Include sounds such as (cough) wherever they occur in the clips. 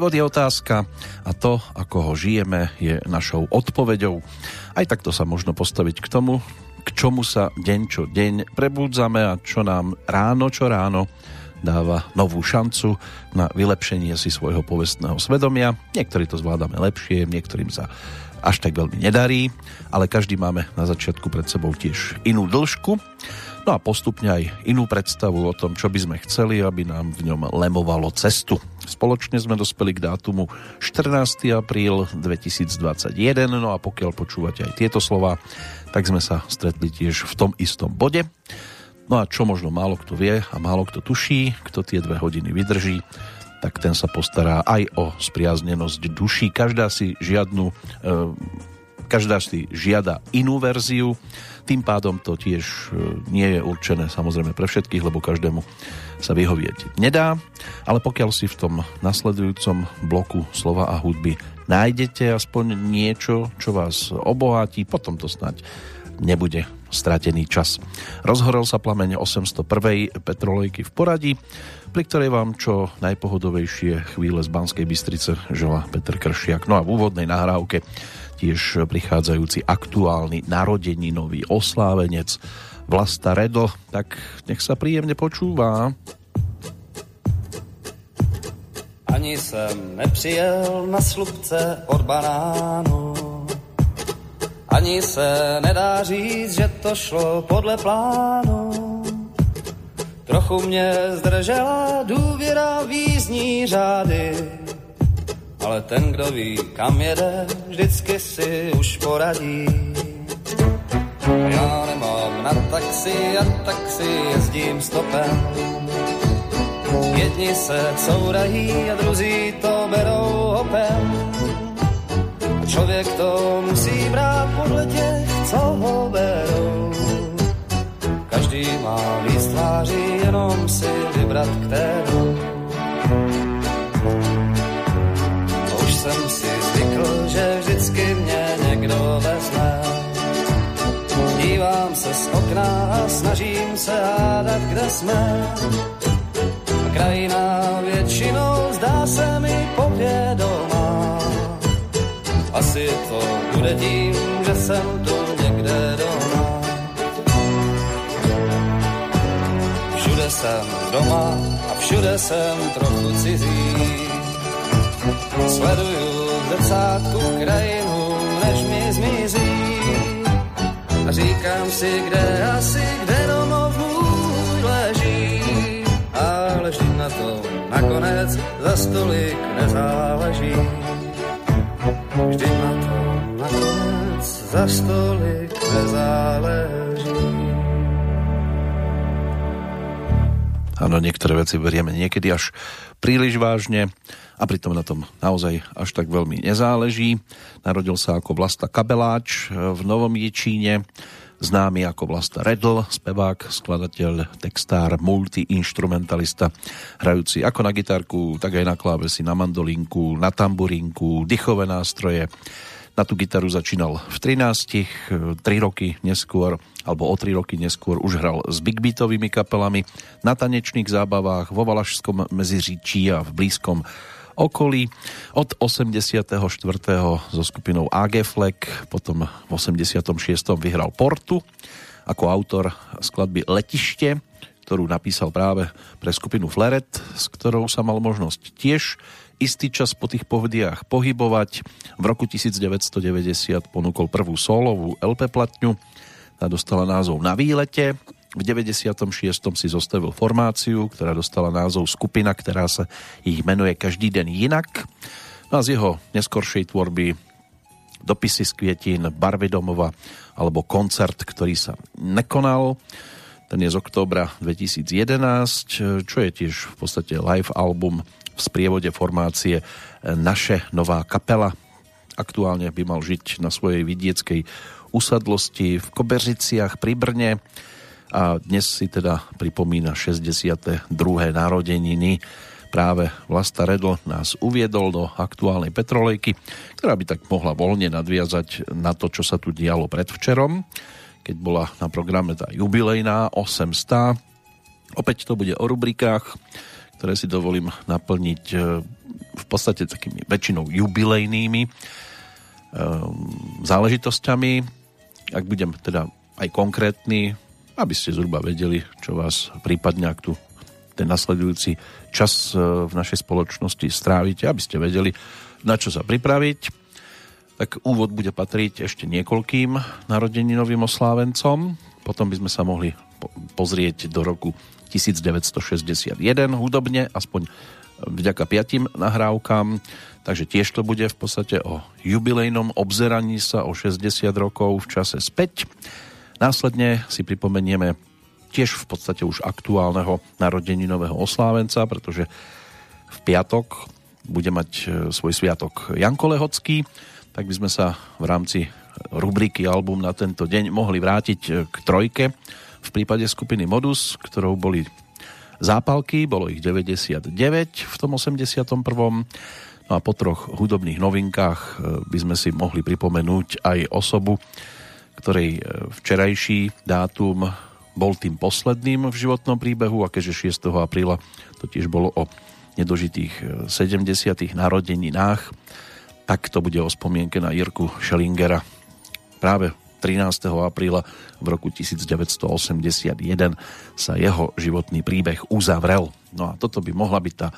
Život je otázka a to, ako ho žijeme, je našou odpoveďou. Aj takto sa možno postaviť k tomu, k čomu sa deň čo deň prebúdzame a čo nám ráno čo ráno dáva novú šancu na vylepšenie si svojho povestného svedomia. Niektorí to zvládame lepšie, niektorým sa až tak veľmi nedarí, ale každý máme na začiatku pred sebou tiež inú dĺžku. No a postupne aj inú predstavu o tom, čo by sme chceli, aby nám v ňom lemovalo cestu. Spoločne sme dospeli k dátumu 14. apríl 2021, no a pokiaľ počúvate aj tieto slova, tak sme sa stretli tiež v tom istom bode. No a čo možno málo kto vie a málo kto tuší, kto tie dve hodiny vydrží, tak ten sa postará aj o spriaznenosť duší. Každá si žiadnu, e, každá si žiada inú verziu tým pádom to tiež e, nie je určené samozrejme pre všetkých, lebo každému sa vyhovieť nedá, ale pokiaľ si v tom nasledujúcom bloku slova a hudby nájdete aspoň niečo, čo vás obohatí, potom to snáď nebude stratený čas. Rozhorel sa plameň 801. petrolejky v poradí, pri ktorej vám čo najpohodovejšie chvíle z Banskej Bystrice žela Peter Kršiak. No a v úvodnej nahrávke tiež prichádzajúci aktuálny narodeninový oslávenec Vlasta Redl, tak nech sa príjemne počúva. Ani jsem nepřijel na slupce od banánu, ani se nedá říct, že to šlo podle plánu. Trochu mě zdržela důvěra význí řády, ale ten, kdo ví, kam jede, vždycky si už poradí. Já nemám na taxi a taxi jezdím stopem. Jedni se courají a druzí to berou hopem. A člověk to musí brát podle těch, co ho berou. Každý má víc tváří, jenom si vybrat kterou. Jsem si zvykl, že vždycky mě někdo vezme. Dívám se z okna a snažím se hádat, kde jsme. Krajina většinou zdá se mi povědomá. Asi to bude tím, že jsem tu někde doma. Všude jsem doma a všude jsem trochu cizí Sleduju zrcátku krajinu, než mi zmizí. A říkám si, kde asi, kde domov můj leží. Ale vždy na to nakonec za stolik nezáleží. Vždy na to nakonec za stolik nezáleží. Áno, niektoré veci berieme niekedy až príliš vážne a pritom na tom naozaj až tak veľmi nezáleží. Narodil sa ako Vlasta Kabeláč v Novom Ječíne, známy ako Vlasta Redl, spevák, skladateľ, textár, multiinstrumentalista, hrajúci ako na gitarku, tak aj na klávesi, na mandolinku, na tamburinku, dychové nástroje. Na tú gitaru začínal v 13, 3 roky neskôr, alebo o 3 roky neskôr už hral s big beatovými kapelami na tanečných zábavách vo Valašskom meziříčí a v blízkom okolí. Od 84. so skupinou AG Fleck, potom v 86. vyhral Portu ako autor skladby Letište, ktorú napísal práve pre skupinu Fleret, s ktorou sa mal možnosť tiež istý čas po tých pohodiach pohybovať. V roku 1990 ponúkol prvú solovú LP platňu, tá dostala názov Na výlete, v 96. si zostavil formáciu, ktorá dostala názov Skupina, ktorá sa ich menuje každý den jinak. No a z jeho neskoršej tvorby Dopisy z kvietín, Barvy domova alebo koncert, ktorý sa nekonal. Ten je z októbra 2011, čo je tiež v podstate live album v sprievode formácie Naše nová kapela. Aktuálne by mal žiť na svojej vidieckej usadlosti v Kobeřiciach pri Brne a dnes si teda pripomína 62. narodeniny. Práve Vlasta Redl nás uviedol do aktuálnej petrolejky, ktorá by tak mohla voľne nadviazať na to, čo sa tu dialo predvčerom, keď bola na programe tá jubilejná 800. Opäť to bude o rubrikách, ktoré si dovolím naplniť e, v podstate takými väčšinou jubilejnými e, záležitosťami. Ak budem teda aj konkrétny, aby ste zhruba vedeli, čo vás prípadne, ak tu ten nasledujúci čas e, v našej spoločnosti strávite, aby ste vedeli, na čo sa pripraviť. Tak úvod bude patriť ešte niekoľkým narodeninovým oslávencom. Potom by sme sa mohli pozrieť do roku 1961 hudobne, aspoň vďaka piatim nahrávkam. Takže tiež to bude v podstate o jubilejnom obzeraní sa o 60 rokov v čase späť. Následne si pripomenieme tiež v podstate už aktuálneho narodeninového oslávenca, pretože v piatok bude mať e, svoj sviatok Janko Lehocký, tak by sme sa v rámci rubriky album na tento deň mohli vrátiť e, k trojke v prípade skupiny Modus, ktorou boli zápalky, bolo ich 99 v tom 81. No a po troch hudobných novinkách e, by sme si mohli pripomenúť aj osobu, ktorej e, včerajší dátum bol tým posledným v životnom príbehu a keďže 6. apríla to tiež bolo o nedožitých 70. narodeninách, tak to bude o spomienke na Jirku Schellingera. Práve 13. apríla v roku 1981 sa jeho životný príbeh uzavrel. No a toto by mohla byť tá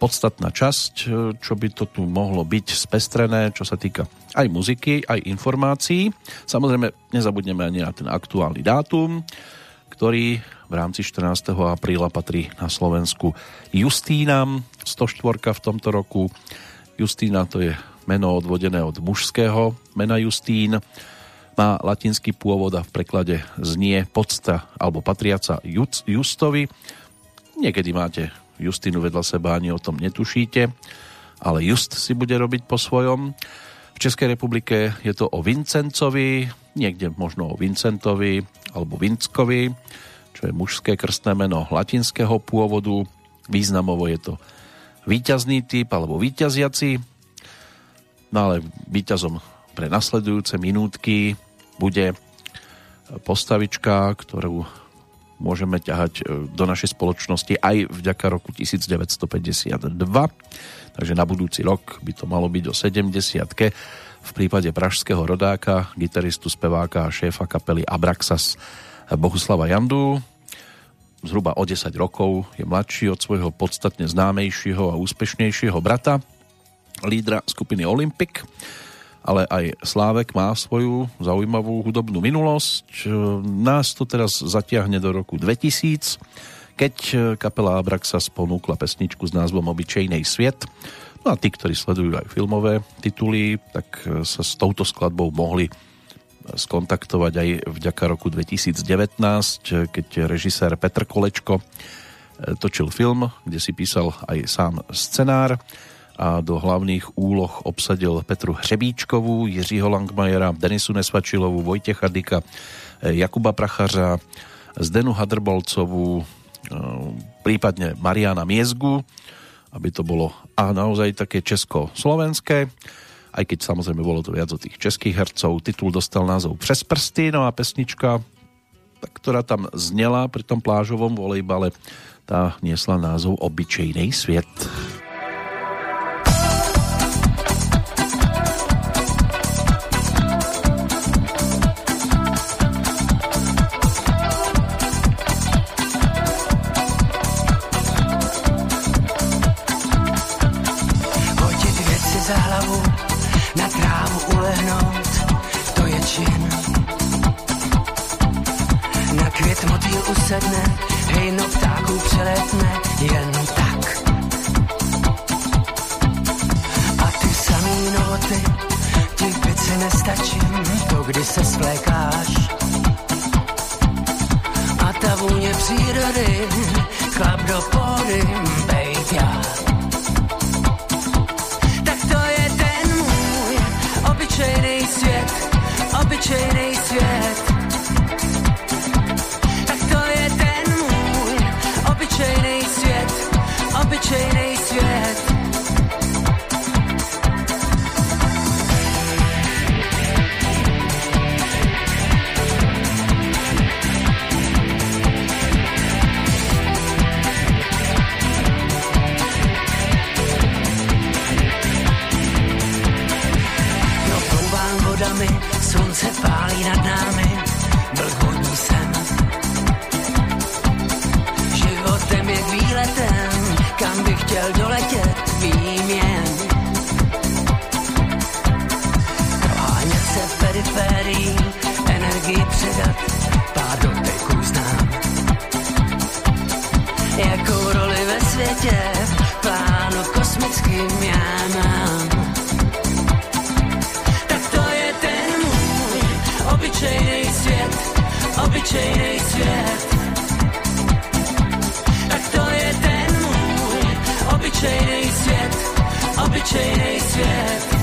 podstatná časť, čo by to tu mohlo byť spestrené, čo sa týka aj muziky, aj informácií. Samozrejme, nezabudneme ani na ten aktuálny dátum, ktorý v rámci 14. apríla patrí na Slovensku Justínam, 104 v tomto roku. Justína to je meno odvodené od mužského mena Justín má latinský pôvod a v preklade znie podsta alebo patriaca Justovi. Niekedy máte Justinu vedľa seba, ani o tom netušíte, ale Just si bude robiť po svojom. V Českej republike je to o Vincencovi, niekde možno o Vincentovi alebo Vinckovi, čo je mužské krstné meno latinského pôvodu. Významovo je to víťazný typ alebo víťaziaci, no ale víťazom pre nasledujúce minútky bude postavička, ktorú môžeme ťahať e, do našej spoločnosti aj vďaka roku 1952. Takže na budúci rok by to malo byť o 70 v prípade pražského rodáka, gitaristu, speváka a šéfa kapely Abraxas Bohuslava Jandu. Zhruba o 10 rokov je mladší od svojho podstatne známejšieho a úspešnejšieho brata, lídra skupiny Olympic ale aj Slávek má svoju zaujímavú hudobnú minulosť. Nás to teraz zatiahne do roku 2000, keď kapela Abraxas ponúkla pesničku s názvom Obyčejnej sviet. No a tí, ktorí sledujú aj filmové tituly, tak sa s touto skladbou mohli skontaktovať aj vďaka roku 2019, keď režisér Petr Kolečko točil film, kde si písal aj sám scenár a do hlavných úloh obsadil Petru Hřebíčkovú, Jiřího Langmajera, Denisu Nesvačilovú, Vojtecha Dika, eh, Jakuba Prachařa, Zdenu Hadrbolcovú, eh, prípadne Mariana Miezgu, aby to bolo a naozaj také česko-slovenské, aj keď samozrejme bolo to viac od tých českých hercov. Titul dostal názov Přes prsty, no a pesnička, ktorá tam znela pri tom plážovom volejbale, tá niesla názov Obyčejnej sviet. Usedne, hejno ptáků přeletne jen tak. A ty samý noty, ti věci nestačí, to kdy se splékáš. A ta vůně přírody, chlap do pory, bejt já. Tak to je ten můj obyčejný svět, obyčejný obyčejný svět. No, vodami, slunce pálí nad námi bych chtěl doletět, vím jen. Prohánět se v periferii, energii předat, pár doteků znám. Jakou roli ve světě, plánu kosmickým já mám. Tak to je ten můj obyčejný svět, obyčejný svět. obyczajny świat, obyczajny świat.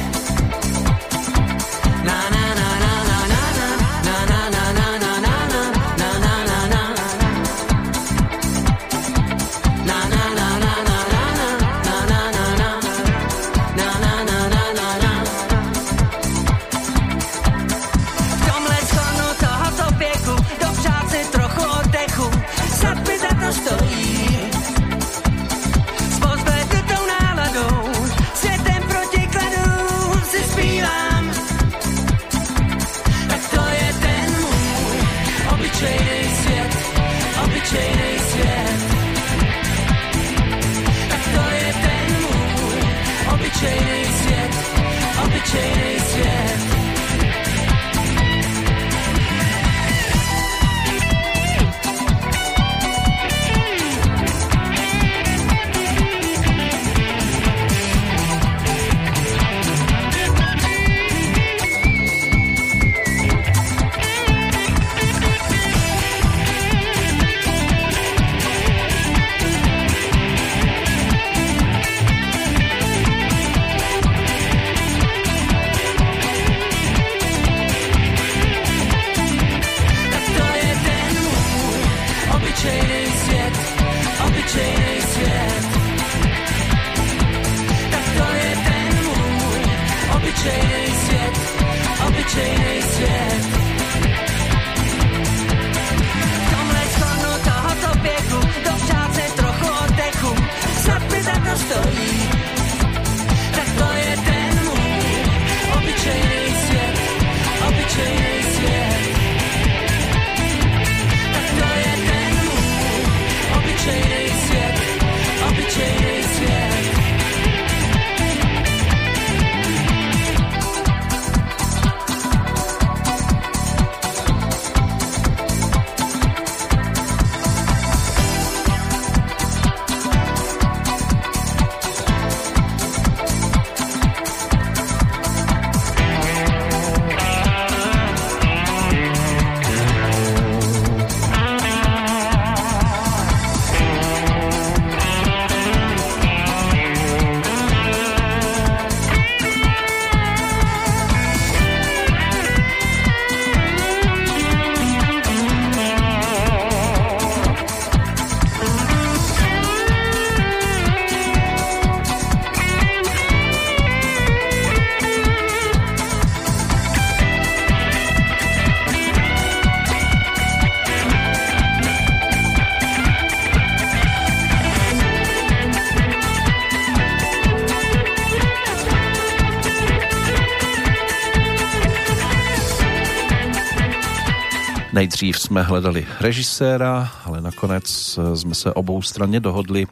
Nejdřív jsme hledali režiséra, ale nakonec jsme se obou straně dohodli,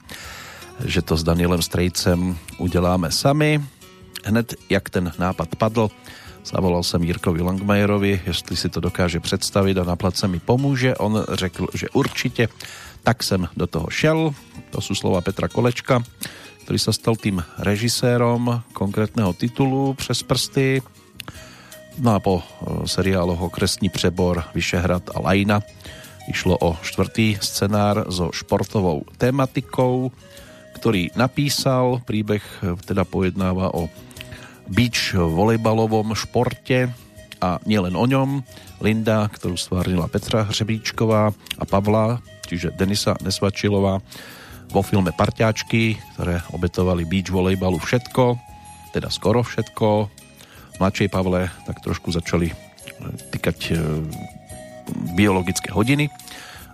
že to s Danielem Strejcem uděláme sami. Hned jak ten nápad padl, zavolal jsem Jirkovi Langmajerovi, jestli si to dokáže představit a na place mi pomůže. On řekl, že určitě, tak jsem do toho šel. To jsou slova Petra Kolečka, ktorý sa stal tým režisérom konkrétneho titulu Přes prsty. No a po seriáloch Okresní přebor, Vyšehrad a Lajna išlo o štvrtý scenár so športovou tematikou, ktorý napísal. Príbeh teda pojednáva o beach volejbalovom športe a nielen o ňom. Linda, ktorú stvárnila Petra Hřebíčková a Pavla, čiže Denisa Nesvačilová, vo filme Parťáčky, ktoré obetovali beach volejbalu všetko, teda skoro všetko. Mladšej Pavle tak trošku začali tykať e, biologické hodiny.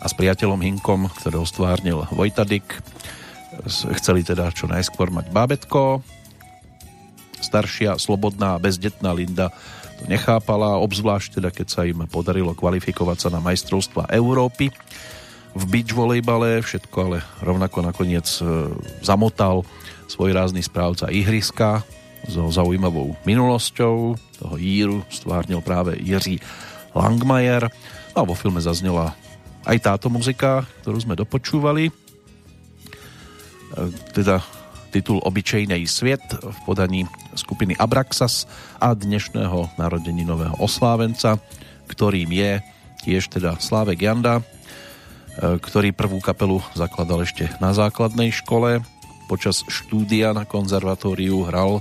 A s priateľom Hinkom, ktorého stvárnil Vojtadik, chceli teda čo najskôr mať bábetko, Staršia, slobodná bezdetná Linda to nechápala, obzvlášť teda keď sa im podarilo kvalifikovať sa na majstrovstva Európy v beach volejbale, všetko ale rovnako nakoniec e, zamotal svoj rázny správca ihriska so zaujímavou minulosťou. Toho Jíru stvárnil práve Jiří Langmajer. A vo filme zaznela aj táto muzika, ktorú sme dopočúvali. E, teda titul Obyčejnej sviet v podaní skupiny Abraxas a dnešného narodeninového oslávenca, ktorým je tiež teda Slávek Janda, E, ktorý prvú kapelu zakladal ešte na základnej škole. Počas štúdia na konzervatóriu hral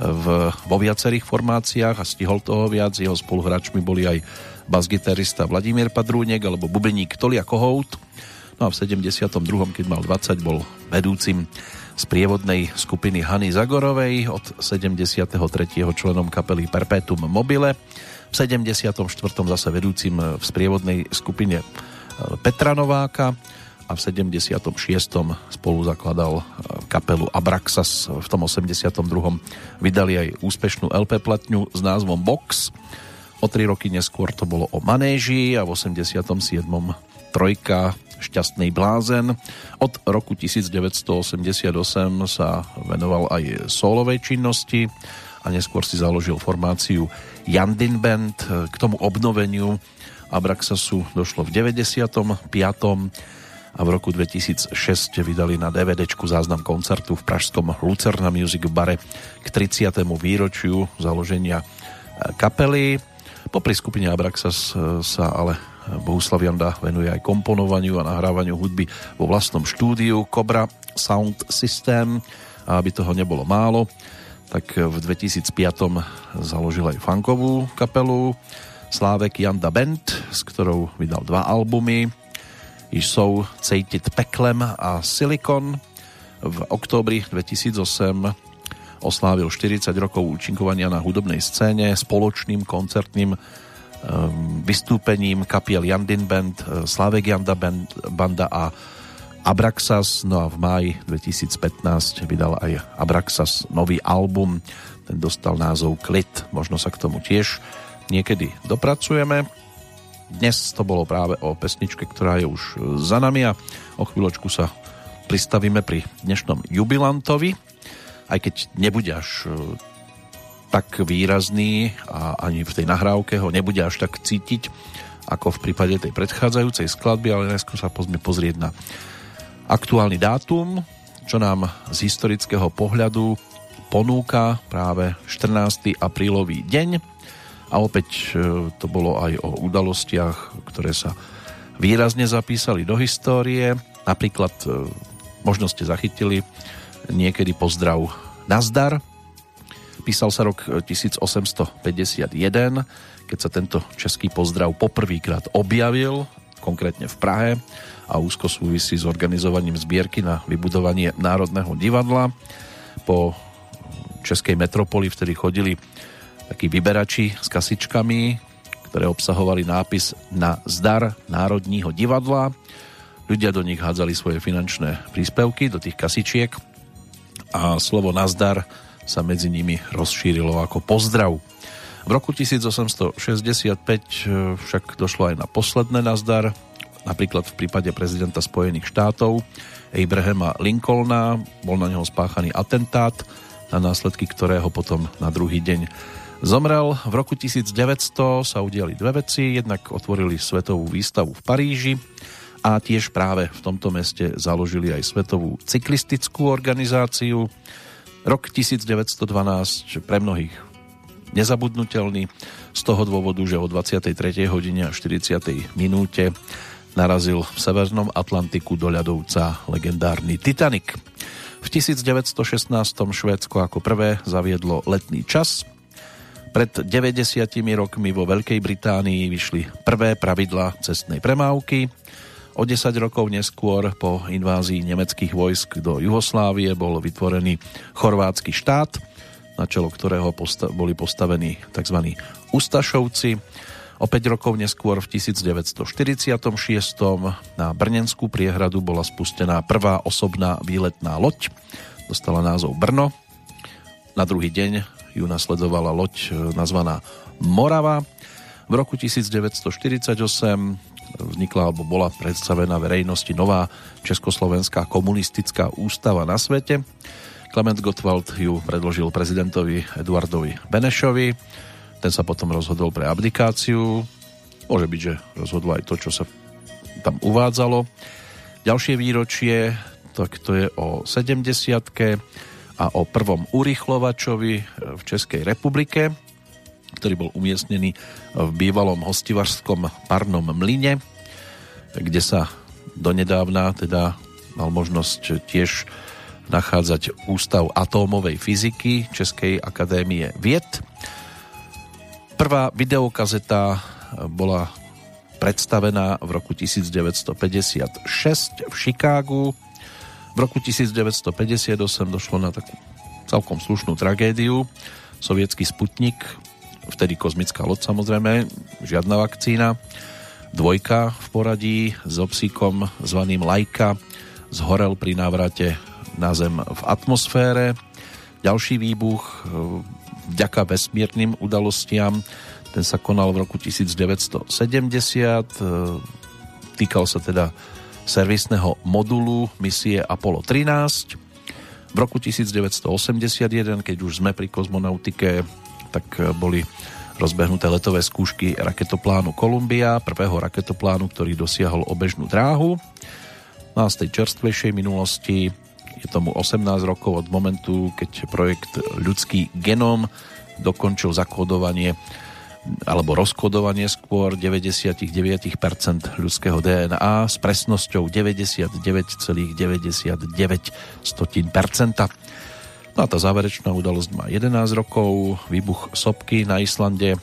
v, vo viacerých formáciách a stihol toho viac. Jeho spoluhráčmi boli aj basgitarista Vladimír Padrúnek alebo bubeník Tolia Kohout. No a v 72. keď mal 20, bol vedúcim z prievodnej skupiny Hany Zagorovej, od 73. členom kapely Perpetuum Mobile, v 74. zase vedúcim v sprievodnej skupine Petra Nováka a v 76. spolu zakladal kapelu Abraxas. V tom 82. vydali aj úspešnú LP platňu s názvom Box. O tri roky neskôr to bolo o Manéži a v 87. trojka Šťastný blázen. Od roku 1988 sa venoval aj solovej činnosti a neskôr si založil formáciu Jandin Band. K tomu obnoveniu Abraxasu došlo v 95. a v roku 2006 vydali na DVD záznam koncertu v pražskom Lucerna Music Bare k 30. výročiu založenia e, kapely. Popri skupine Abraxas e, sa ale Bohuslav Janda venuje aj komponovaniu a nahrávaniu hudby vo vlastnom štúdiu Cobra Sound System a aby toho nebolo málo, tak v 2005 založil aj funkovú kapelu Slávek Janda Band, s ktorou vydal dva albumy. Jsou Cejtit peklem a Silikon. V októbri 2008 oslávil 40 rokov účinkovania na hudobnej scéne spoločným koncertným um, vystúpením kapiel Jandin Band, eh, Slávek Janda Band, Banda a Abraxas, no a v máji 2015 vydal aj Abraxas nový album, ten dostal názov Klit, možno sa k tomu tiež niekedy dopracujeme. Dnes to bolo práve o pesničke, ktorá je už za nami a o chvíľočku sa pristavíme pri dnešnom jubilantovi, aj keď nebude až e, tak výrazný a ani v tej nahrávke ho nebude až tak cítiť ako v prípade tej predchádzajúcej skladby, ale najskôr sa pozme pozrieť na aktuálny dátum, čo nám z historického pohľadu ponúka práve 14. aprílový deň a opäť e, to bolo aj o udalostiach, ktoré sa výrazne zapísali do histórie. Napríklad, e, možno ste zachytili niekedy pozdrav Nazdar. Písal sa rok 1851, keď sa tento český pozdrav poprvýkrát objavil, konkrétne v Prahe a úzko súvisí s organizovaním zbierky na vybudovanie Národného divadla. Po českej metropoli vtedy chodili takí vyberači s kasičkami, ktoré obsahovali nápis na zdar Národního divadla. Ľudia do nich hádzali svoje finančné príspevky, do tých kasičiek a slovo nazdar sa medzi nimi rozšírilo ako pozdrav. V roku 1865 však došlo aj na posledné nazdar, napríklad v prípade prezidenta Spojených štátov Abrahama Lincolna, bol na neho spáchaný atentát, na následky ktorého potom na druhý deň Zomrel v roku 1900, sa udiali dve veci, jednak otvorili svetovú výstavu v Paríži a tiež práve v tomto meste založili aj svetovú cyklistickú organizáciu. Rok 1912 pre mnohých nezabudnutelný z toho dôvodu, že o 23. hodine a 40. minúte narazil v Severnom Atlantiku do ľadovca legendárny Titanic. V 1916 Švédsko ako prvé zaviedlo letný čas pred 90 rokmi vo Veľkej Británii vyšli prvé pravidla cestnej premávky. O 10 rokov neskôr po invázii nemeckých vojsk do Juhoslávie bol vytvorený chorvátsky štát, na čelo ktorého posta- boli postavení tzv. Ustašovci. O 5 rokov neskôr v 1946 na Brnenskú priehradu bola spustená prvá osobná výletná loď. Dostala názov Brno Na druhý deň ju nasledovala loď nazvaná Morava. V roku 1948 vznikla alebo bola predstavená verejnosti nová Československá komunistická ústava na svete. Klement Gottwald ju predložil prezidentovi Eduardovi Benešovi. Ten sa potom rozhodol pre abdikáciu. Môže byť, že rozhodol aj to, čo sa tam uvádzalo. Ďalšie výročie, tak to je o 70 a o prvom urychlovačovi v Českej republike, ktorý bol umiestnený v bývalom hostivarskom parnom mlyne, kde sa donedávna teda mal možnosť tiež nachádzať Ústav atómovej fyziky Českej akadémie vied. Prvá videokazeta bola predstavená v roku 1956 v Chicagu. V roku 1958 došlo na takú celkom slušnú tragédiu. Sovietský Sputnik, vtedy kozmická loď samozrejme, žiadna vakcína. Dvojka v poradí s obsíkom zvaným Lajka zhorel pri návrate na Zem v atmosfére. Ďalší výbuch e, vďaka vesmírnym udalostiam ten sa konal v roku 1970, e, týkal sa teda servisného modulu misie Apollo 13. V roku 1981, keď už sme pri kozmonautike, tak e, boli rozbehnuté letové skúšky raketoplánu Columbia, prvého raketoplánu, ktorý dosiahol obežnú dráhu. No a z tej čerstvejšej minulosti je tomu 18 rokov od momentu, keď projekt Ľudský genom dokončil zakódovanie alebo rozkodovanie skôr 99% ľudského DNA s presnosťou 99,99%. No a tá záverečná udalosť má 11 rokov, výbuch sopky na Islande,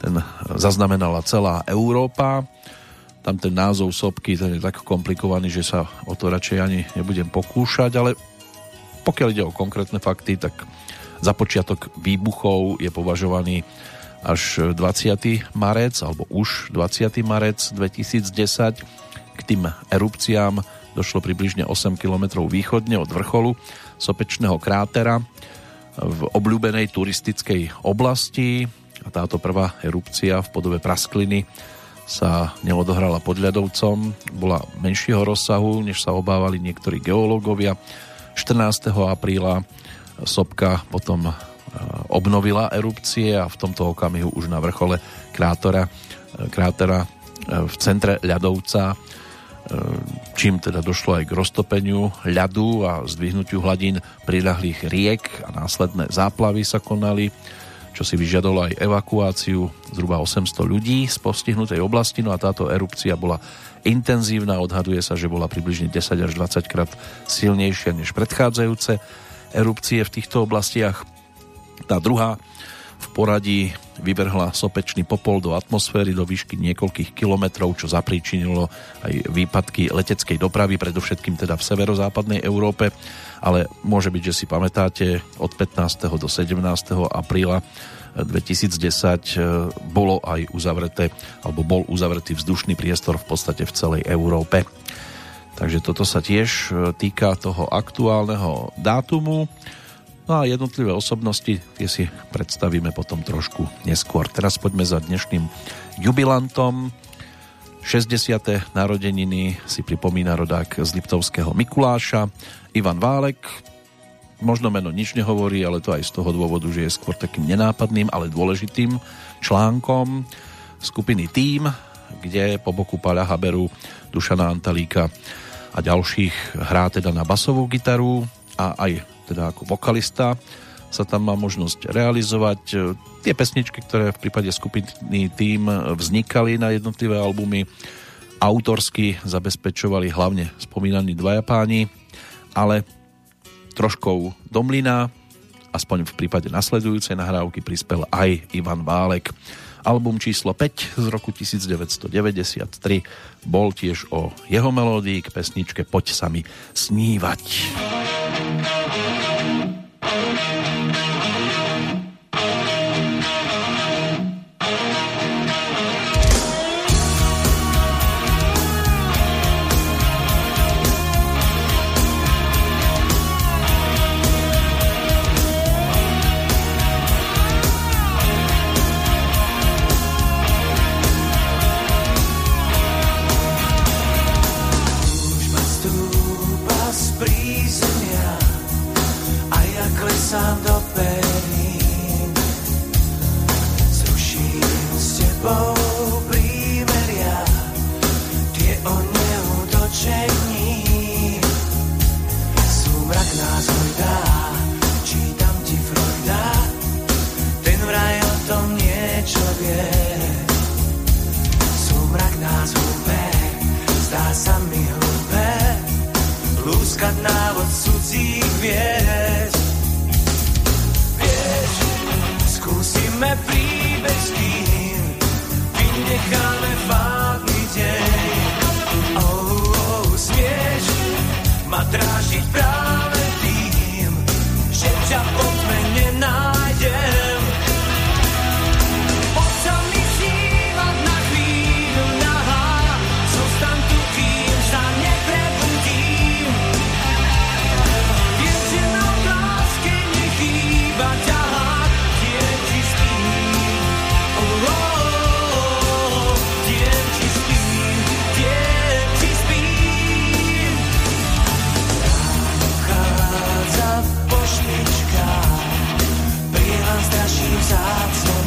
ten zaznamenala celá Európa. Tam ten názov sopky ten je tak komplikovaný, že sa o to radšej ani nebudem pokúšať, ale pokiaľ ide o konkrétne fakty, tak za počiatok výbuchov je považovaný až 20. marec, alebo už 20. marec 2010. K tým erupciám došlo približne 8 km východne od vrcholu sopečného krátera v obľúbenej turistickej oblasti. A táto prvá erupcia v podobe praskliny sa neodohrala pod ľadovcom, bola menšieho rozsahu, než sa obávali niektorí geológovia. 14. apríla sopka potom obnovila erupcie a v tomto okamihu už na vrchole krátora, krátera e, v centre ľadovca čím teda došlo aj k roztopeniu ľadu a zdvihnutiu hladín prilahlých riek a následné záplavy sa konali, čo si vyžiadalo aj evakuáciu zhruba 800 ľudí z postihnutej oblasti, no a táto erupcia bola intenzívna, odhaduje sa, že bola približne 10 až 20 krát silnejšia než predchádzajúce erupcie v týchto oblastiach. Tá druhá v poradí vyvrhla sopečný popol do atmosféry do výšky niekoľkých kilometrov, čo zapríčinilo aj výpadky leteckej dopravy, predovšetkým teda v severozápadnej Európe, ale môže byť, že si pamätáte, od 15. do 17. apríla 2010 e, bolo aj uzavreté, alebo bol uzavretý vzdušný priestor v podstate v celej Európe. Takže toto sa tiež e, týka toho aktuálneho dátumu. No a jednotlivé osobnosti, tie si predstavíme potom trošku neskôr. Teraz poďme za dnešným jubilantom. 60. narodeniny si pripomína rodák z Liptovského Mikuláša, Ivan Válek. Možno meno nič nehovorí, ale to aj z toho dôvodu, že je skôr takým nenápadným, ale dôležitým článkom skupiny Tým, kde po boku Paľa Haberu, Dušana Antalíka a ďalších hrá teda na basovú gitaru a aj teda ako vokalista sa tam má možnosť realizovať. Tie pesničky, ktoré v prípade skupiny tým vznikali na jednotlivé albumy, autorsky zabezpečovali hlavne spomínaní dvaja páni, ale troškou domlina, aspoň v prípade nasledujúcej nahrávky prispel aj Ivan Válek. Album číslo 5 z roku 1993 bol tiež o jeho melódii k pesničke Poď sa mi snívať. Bye. tebou o neutočení. Súmrak nás hojdá, čítam ti Freuda, ten vraj o tom niečo vie. Súmrak nás húbe, zdá sa mi hlúbe, lúskať návod cudzích hviezd. Vieš, ma drážiť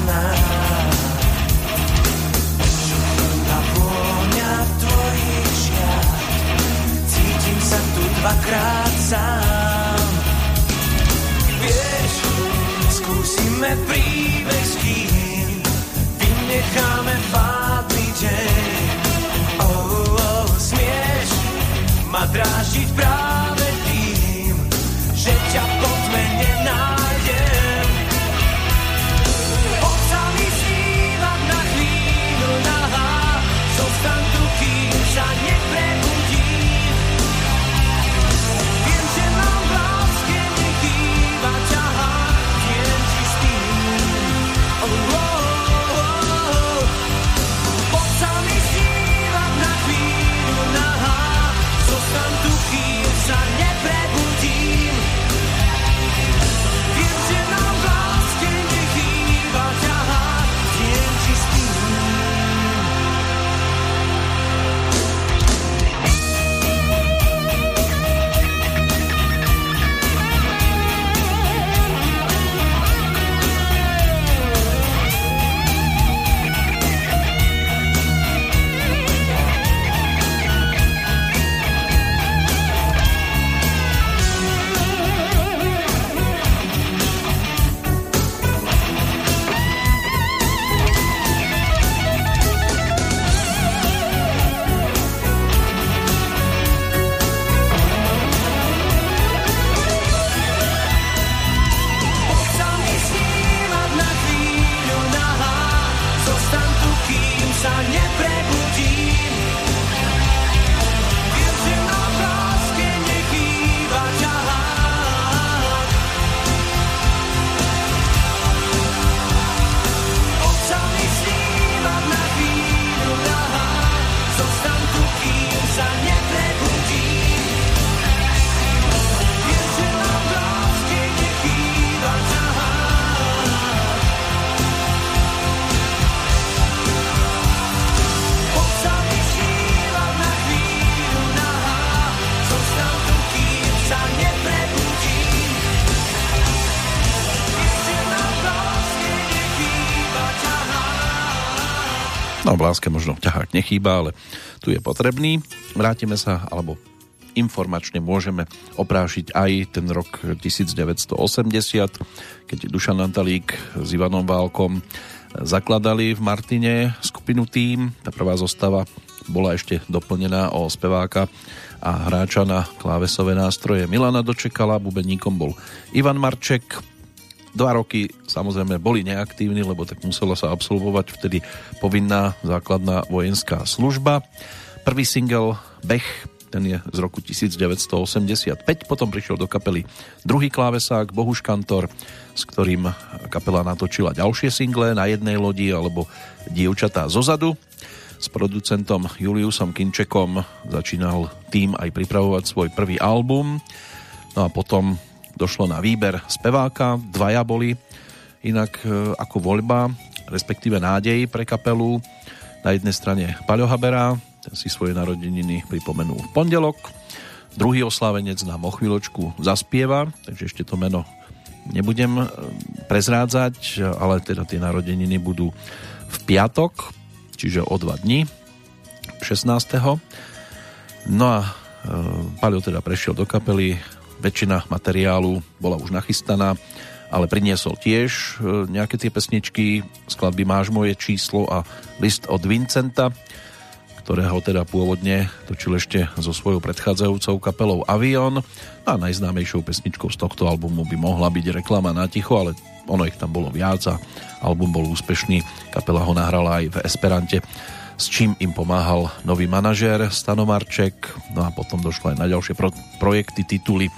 nás. Čudná vôňa tvojich žiar, cítim sa dvakrát sám. Vieš, skúsime príbeh s kým, vynecháme fádny deň. Oh, oh, smieš ma drážiť práve V láske možno ťahák nechýba, ale tu je potrebný. Vrátime sa, alebo informačne môžeme oprášiť aj ten rok 1980, keď Dušan Antalík s Ivanom Válkom zakladali v Martine skupinu Tým. Tá prvá zostava bola ešte doplnená o speváka a hráča na klávesové nástroje Milana Dočekala, bubeníkom bol Ivan Marček, Dva roky samozrejme boli neaktívni, lebo tak musela sa absolvovať vtedy povinná základná vojenská služba. Prvý single Bech, ten je z roku 1985, potom prišiel do kapely druhý klávesák Bohuš Kantor, s ktorým kapela natočila ďalšie single na jednej lodi alebo Dievčatá zozadu. S producentom Juliusom Kinčekom začínal tým aj pripravovať svoj prvý album. No a potom došlo na výber speváka, dvaja boli inak e, ako voľba, respektíve nádej pre kapelu. Na jednej strane Paľo Habera, ten si svoje narodeniny pripomenul v pondelok. Druhý oslávenec nám o chvíľočku zaspieva, takže ešte to meno nebudem e, prezrádzať, ale teda tie narodeniny budú v piatok, čiže o dva dní, 16. No a e, Paľo teda prešiel do kapely, väčšina materiálu bola už nachystaná, ale priniesol tiež e, nejaké tie pesničky, skladby Máš moje číslo a list od Vincenta, ktorého teda pôvodne točil ešte so svojou predchádzajúcou kapelou Avion. A najznámejšou pesničkou z tohto albumu by mohla byť reklama na ticho, ale ono ich tam bolo viac a album bol úspešný. Kapela ho nahrala aj v Esperante s čím im pomáhal nový manažér Stano Marček, no a potom došlo aj na ďalšie pro- projekty, tituly.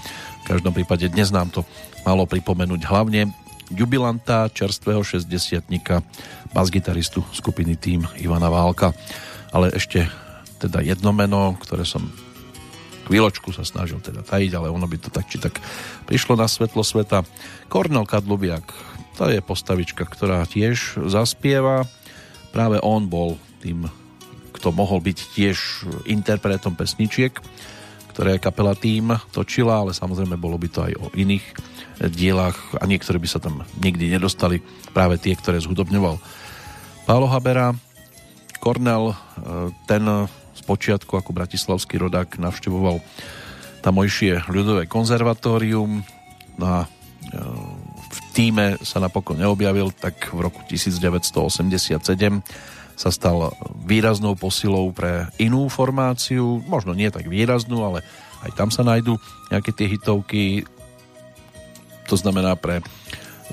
V každom prípade dnes nám to malo pripomenúť hlavne jubilanta, čerstvého 60 bas-gitaristu skupiny Tým Ivana Válka. Ale ešte teda jedno meno, ktoré som chvíľočku sa snažil teda tajiť, ale ono by to tak či tak prišlo na svetlo sveta. Kornel Kadlubiak, to je postavička, ktorá tiež zaspieva. Práve on bol tým, kto mohol byť tiež interpretom pesničiek, ktoré kapela tým točila, ale samozrejme bolo by to aj o iných dielach a niektoré by sa tam nikdy nedostali, práve tie, ktoré zhudobňoval Pálo Habera. Kornel, e, ten z počiatku ako bratislavský rodák navštevoval tamojšie ľudové konzervatórium no a e, v týme sa napokon neobjavil, tak v roku 1987 sa stal výraznou posilou pre inú formáciu, možno nie tak výraznú, ale aj tam sa nájdú nejaké tie hitovky. To znamená pre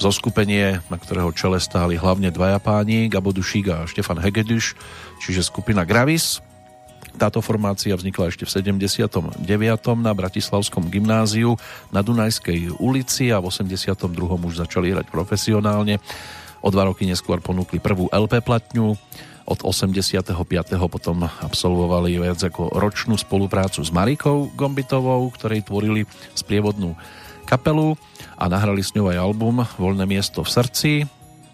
zoskupenie, na ktorého čele stáli hlavne dvaja páni, Gabo Dušík a Štefan Hegedüš, čiže skupina Gravis. Táto formácia vznikla ešte v 79. na Bratislavskom gymnáziu na Dunajskej ulici a v 82. už začali hrať profesionálne. O dva roky neskôr ponúkli prvú LP platňu od 85. potom absolvovali viac ako ročnú spoluprácu s Marikou Gombitovou, ktorej tvorili sprievodnú kapelu a nahrali s ňou aj album Voľné miesto v srdci,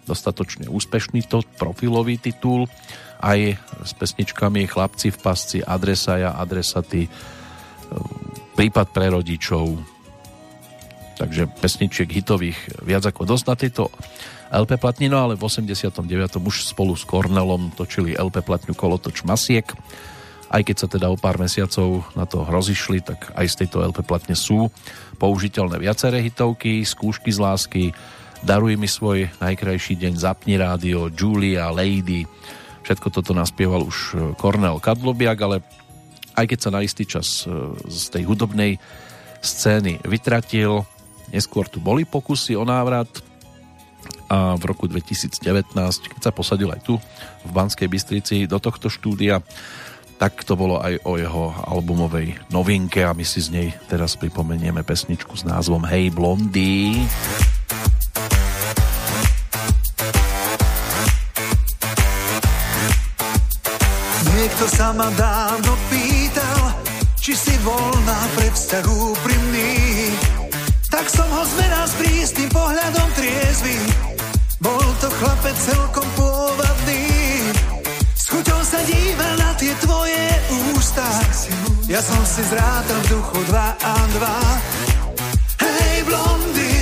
dostatočne úspešný to profilový titul, aj s pesničkami Chlapci v pasci, Adresa ja, Adresaty, Prípad pre rodičov, takže pesničiek hitových viac ako dosť na tejto LP platni, no ale v 89. už spolu s Kornelom točili LP platňu Kolotoč Masiek. Aj keď sa teda o pár mesiacov na to rozišli, tak aj z tejto LP platne sú použiteľné viaceré hitovky, skúšky z lásky, Daruj mi svoj najkrajší deň, Zapni rádio, Julia, Lady. Všetko toto naspieval už Kornel Kadlobiak, ale aj keď sa na istý čas e, z tej hudobnej scény vytratil, neskôr tu boli pokusy o návrat, a v roku 2019, keď sa posadil aj tu v Banskej Bystrici do tohto štúdia, tak to bolo aj o jeho albumovej novinke a my si z nej teraz pripomenieme pesničku s názvom Hej Blondy. Niekto sa ma dávno pýtal, či si voľná pre vzťah úprimný. Tak som ho zmeral s prístým pohľadom triezvy bol to chlapec celkom pôvabný. S chuťou sa díval na tie tvoje ústa. Ja som si zrátal v duchu dva a dva. Hej, blondy,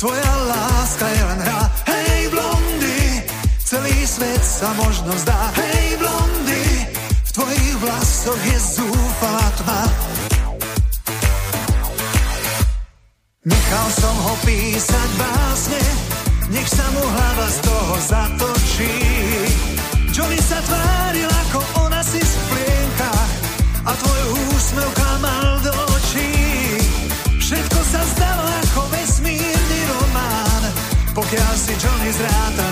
tvoja láska je len hra. Hej, blondy, celý svet sa možno zdá. Hej, blondy, v tvojich vlasoch je zúfalá tma. Nechal som ho písať básne, nech sa mu hlava z toho zatočí. Johnny sa tváril ako ona si v plienkach a tvoj úsmev klamal do očí. Všetko sa zdalo ako vesmírny román, pokiaľ si Johnny zráta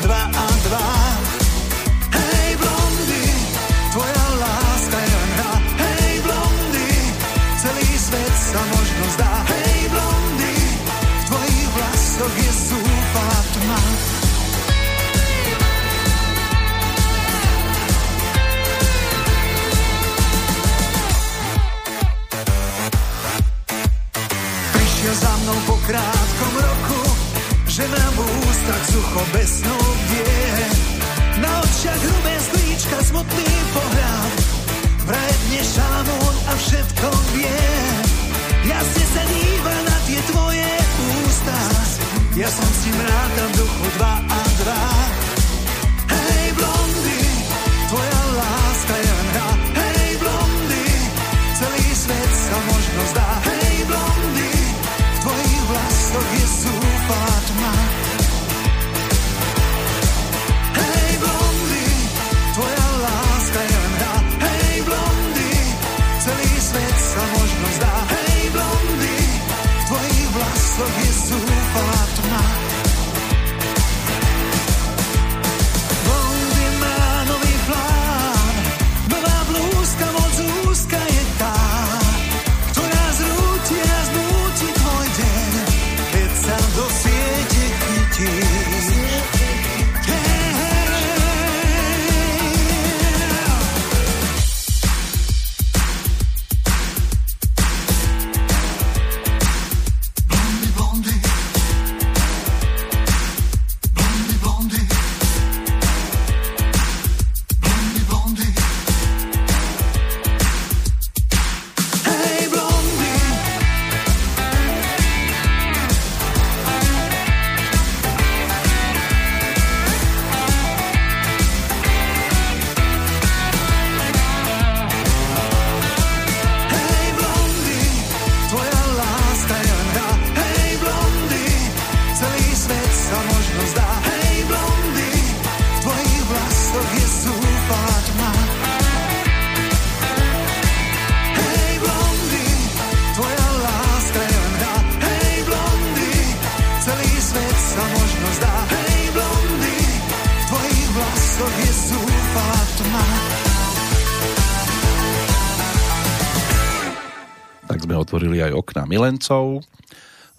milencov,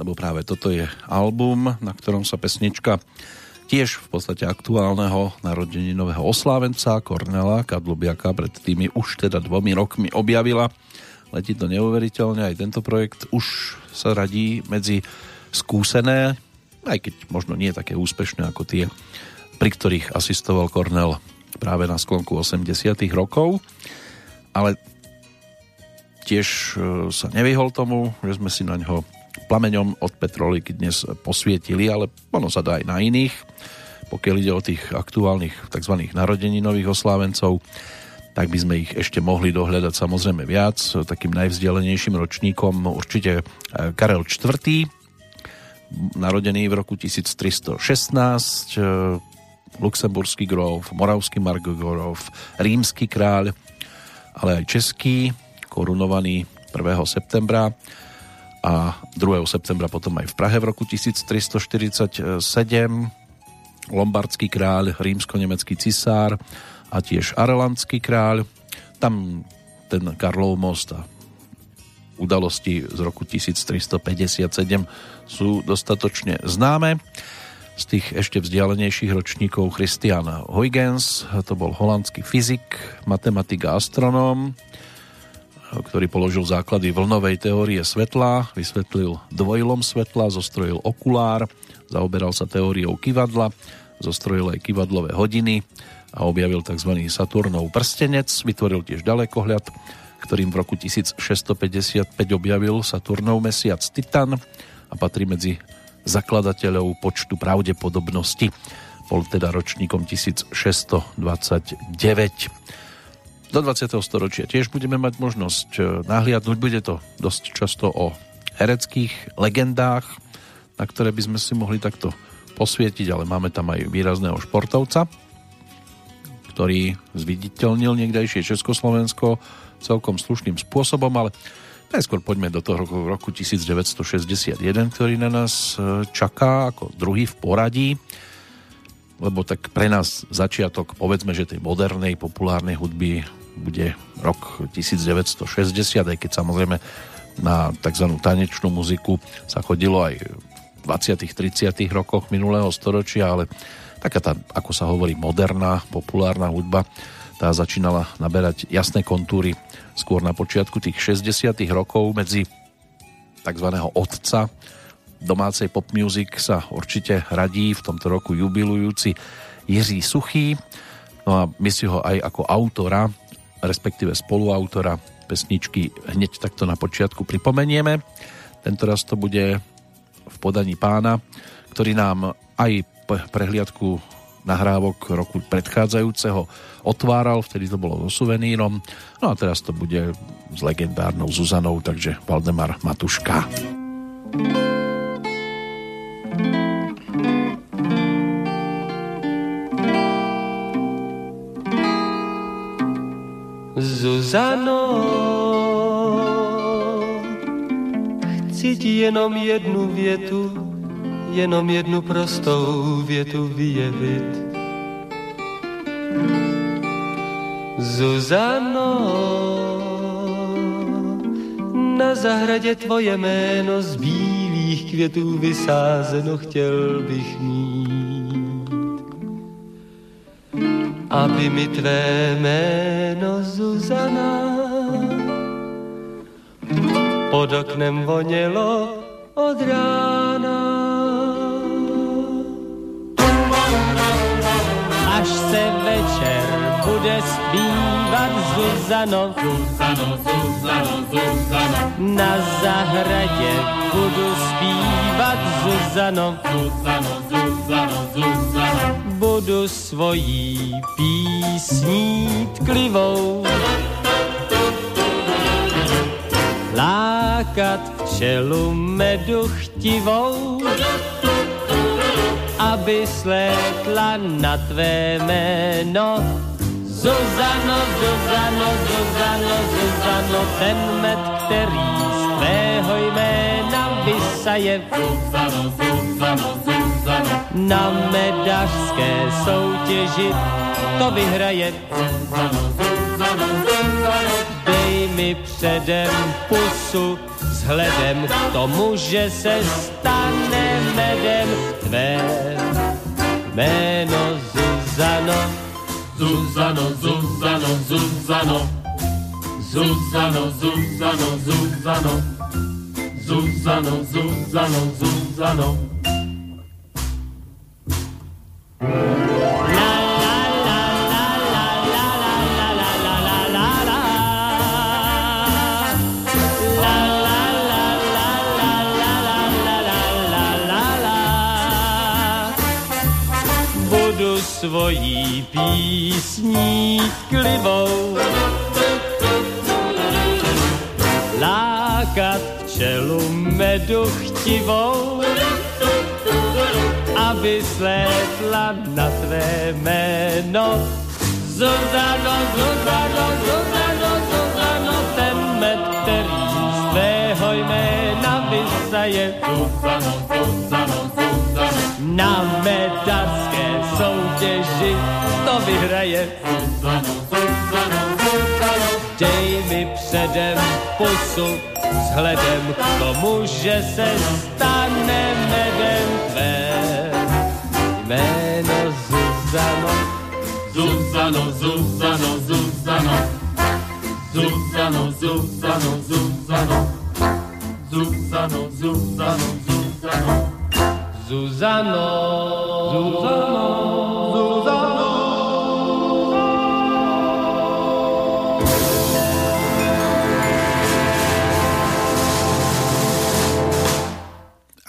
lebo práve toto je album, na ktorom sa pesnička tiež v podstate aktuálneho narodeninového oslávenca Kornela Kadlubiaka pred tými už teda dvomi rokmi objavila. Letí to neuveriteľne, aj tento projekt už sa radí medzi skúsené, aj keď možno nie také úspešné ako tie, pri ktorých asistoval Kornel práve na sklonku 80 rokov. Ale tiež e, sa nevyhol tomu, že sme si na ňo plameňom od Petroliky dnes posvietili, ale ono sa dá aj na iných. Pokiaľ ide o tých aktuálnych tzv. narodeninových oslávencov, tak by sme ich ešte mohli dohľadať samozrejme viac. Takým najvzdialenejším ročníkom určite e, Karel IV., narodený v roku 1316, e, luxemburský gróf, moravský margogorov, rímsky kráľ, ale aj český, korunovaný 1. septembra a 2. septembra potom aj v Prahe v roku 1347 lombardský kráľ, rímsko-nemecký cisár a tiež arelandský kráľ. Tam ten Karlov most a udalosti z roku 1357 sú dostatočne známe. Z tých ešte vzdialenejších ročníkov Christian Huygens, to bol holandský fyzik, matematik a astronóm, ktorý položil základy vlnovej teórie svetla, vysvetlil dvojlom svetla, zostrojil okulár, zaoberal sa teóriou kivadla, zostrojil aj kivadlové hodiny a objavil tzv. Saturnov prstenec, vytvoril tiež ďalekohľad, ktorým v roku 1655 objavil Saturnov mesiac Titan a patrí medzi zakladateľov počtu pravdepodobnosti. Bol teda ročníkom 1629 do 20. storočia tiež budeme mať možnosť e, nahliadnúť. Bude to dosť často o hereckých legendách, na ktoré by sme si mohli takto posvietiť, ale máme tam aj výrazného športovca, ktorý zviditeľnil niekdejšie Československo celkom slušným spôsobom, ale najskôr poďme do toho roku, roku 1961, ktorý na nás e, čaká ako druhý v poradí lebo tak pre nás začiatok, povedzme, že tej modernej, populárnej hudby bude rok 1960, aj keď samozrejme na tzv. tanečnú muziku sa chodilo aj v 20 30 rokoch minulého storočia, ale taká tá, ako sa hovorí, moderná, populárna hudba, tá začínala naberať jasné kontúry skôr na počiatku tých 60 rokov medzi tzv. otca domácej pop music sa určite radí v tomto roku jubilujúci Jiří Suchý. No a my si ho aj ako autora respektíve spoluautora pesničky hneď takto na počiatku pripomenieme. Tentoraz to bude v podaní pána, ktorý nám aj prehliadku nahrávok roku predchádzajúceho otváral, vtedy to bolo so suvenírom. No a teraz to bude s legendárnou Zuzanou, takže Valdemar Matuška. thank you Zuzano, chci ti jenom jednu větu, jenom jednu prostou větu vyjevit. Zuzano, na zahradě tvoje jméno z bílých květů vysázeno chtěl bych mít aby mi tvé jméno Zuzana pod oknem vonělo od rána. Až se večer bude zpívat Zuzano, Zuzano, Zuzano, Zuzano. Na zahradě budu zpívat Zuzano, Zuzano, Zuzano, Budu svojí písní tklivou lákat včelu medu chtivou, aby slétla na tvé jméno. Zuzano, Zuzano, Zuzano, Zuzano, ten med, který z tvého jména vysaje. Zuzano, Zuzano, Zuzano, na medařské soutěži to vyhraje. Dej mi předem pusu, vzhledem k tomu, že se stane medem tvé jméno Zuzano. Zuzano, Zuzano, Zuzano. Zuzano, Zuzano, Zuzano. Zuzano, Zuzano, Zuzano. Budu písní klivou lákat včelu medu chtivou, aby slétla na tvé jméno. Zuzano, Zuzano, Zuzano, Zuzano, ten med, který z tvého jména vysaje. Zuzano, Zuzano, Zuzano. Na medařské soutěži vyhraje. Dej mi předem pusu, vzhledem k tomu, že se stane medem tvé jméno. Zuzano, Zuzano, Zuzano. Zuzano, Zuzano, Zuzano. Zuzano, Zuzano, Zuzano. Zuzano, Zuzano, Zuzano.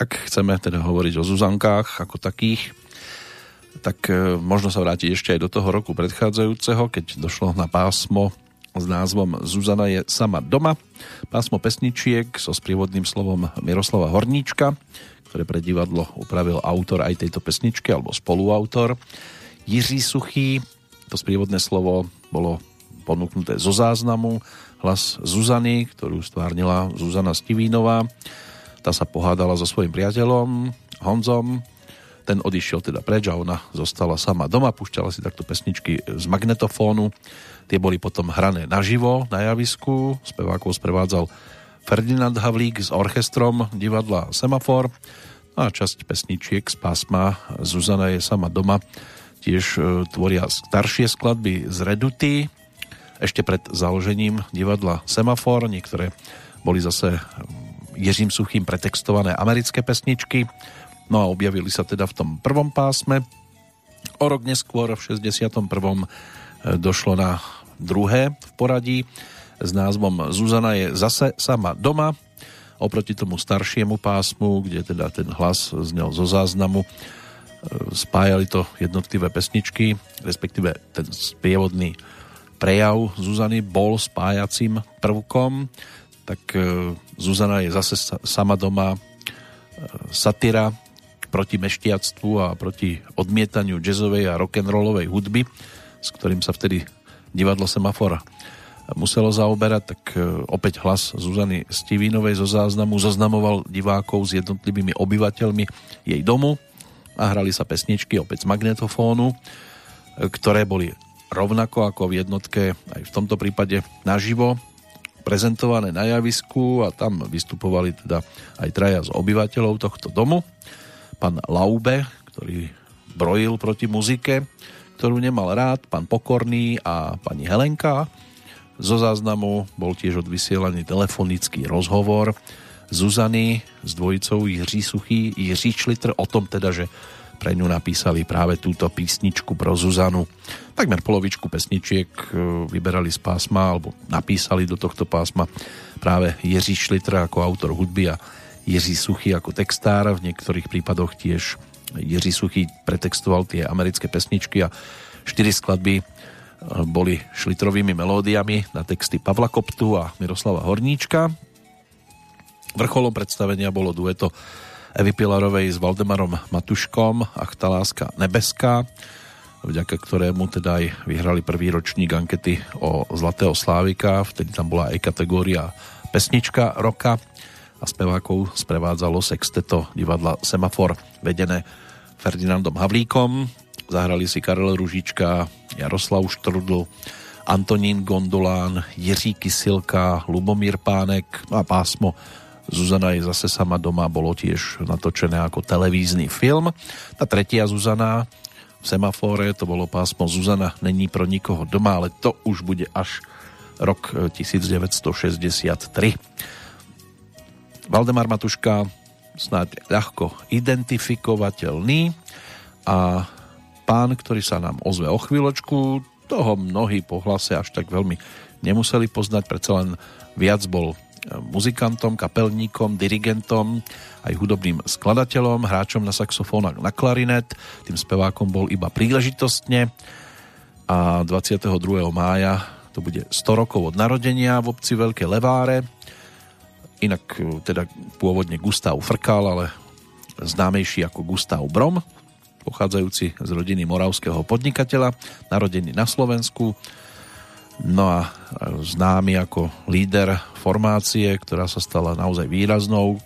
Ak chceme teda hovoriť o Zuzankách ako takých, tak e, možno sa vrátiť ešte aj do toho roku predchádzajúceho, keď došlo na pásmo s názvom Zuzana je sama doma. Pásmo pesničiek so sprievodným slovom Miroslava Horníčka, ktoré pre divadlo upravil autor aj tejto pesničky, alebo spoluautor. Jiří Suchý, to sprievodné slovo bolo ponúknuté zo záznamu. Hlas Zuzany, ktorú stvárnila Zuzana Stivínová. Tá sa pohádala so svojím priateľom Honzom. Ten odišiel teda preč a ona zostala sama doma. Púšťala si takto pesničky z magnetofónu. Tie boli potom hrané naživo na javisku. Spevákov sprevádzal Ferdinand Havlík s orchestrom divadla Semafor. A časť pesničiek z pásma Zuzana je sama doma tiež e, tvoria staršie skladby z Reduty, ešte pred založením divadla Semafor. Niektoré boli zase Jiřím Suchým pretextované americké pesničky. No a objavili sa teda v tom prvom pásme. O rok neskôr, v 61. došlo na druhé v poradí s názvom Zuzana je zase sama doma. Oproti tomu staršiemu pásmu, kde teda ten hlas znel zo záznamu, spájali to jednotlivé pesničky, respektíve ten sprievodný prejav Zuzany bol spájacím prvkom tak e, Zuzana je zase sama doma e, satyra proti meštiactvu a proti odmietaniu jazzovej a rock'n'rollovej hudby, s ktorým sa vtedy divadlo Semafora muselo zaoberať, tak e, opäť hlas Zuzany Stivínovej zo záznamu zoznamoval divákov s jednotlivými obyvateľmi jej domu a hrali sa pesničky opäť z magnetofónu, ktoré boli rovnako ako v jednotke aj v tomto prípade naživo prezentované na javisku a tam vystupovali teda aj traja z obyvateľov tohto domu. Pán Laube, ktorý brojil proti muzike, ktorú nemal rád, pán Pokorný a pani Helenka. Zo záznamu bol tiež odvysielaný telefonický rozhovor Zuzany s dvojicou Jiří Suchý, Jiří Člitr o tom teda, že pre ňu napísali práve túto písničku pro Zuzanu. Takmer polovičku pesničiek e, vyberali z pásma alebo napísali do tohto pásma práve Jiří Šlitr ako autor hudby a Jiří Suchý ako textár. V niektorých prípadoch tiež Jiří Suchý pretextoval tie americké pesničky a štyri skladby e, boli šlitrovými melódiami na texty Pavla Koptu a Miroslava Horníčka. Vrcholom predstavenia bolo dueto Evy Pilarovej s Valdemarom Matuškom Ach tá láska nebeská, vďaka ktorému teda aj vyhrali prvý ročník ankety o Zlatého Slávika, vtedy tam bola aj kategória pesnička roka a spevákov sprevádzalo sexteto divadla Semafor vedené Ferdinandom Havlíkom. Zahrali si Karel Ružička, Jaroslav Štrudl, Antonín Gondolán, Jiří Kysilka, Lubomír Pánek no a pásmo Zuzana je zase sama doma bolo tiež natočené ako televízny film. Tá tretia Zuzana v semafóre to bolo pásmo Zuzana není pro nikoho doma, ale to už bude až rok 1963. Valdemar Matuška snáď ľahko identifikovateľný a pán, ktorý sa nám ozve o chvíľočku, toho mnohí po hlase až tak veľmi nemuseli poznať, predsa len viac bol muzikantom, kapelníkom, dirigentom, aj hudobným skladateľom, hráčom na saxofón a na klarinet. Tým spevákom bol iba príležitostne a 22. mája to bude 100 rokov od narodenia v obci Veľké Leváre. Inak e, teda pôvodne Gustav Frkal, ale známejší ako Gustav Brom, pochádzajúci z rodiny moravského podnikateľa, narodený na Slovensku, no a známy ako líder formácie, ktorá sa stala naozaj výraznou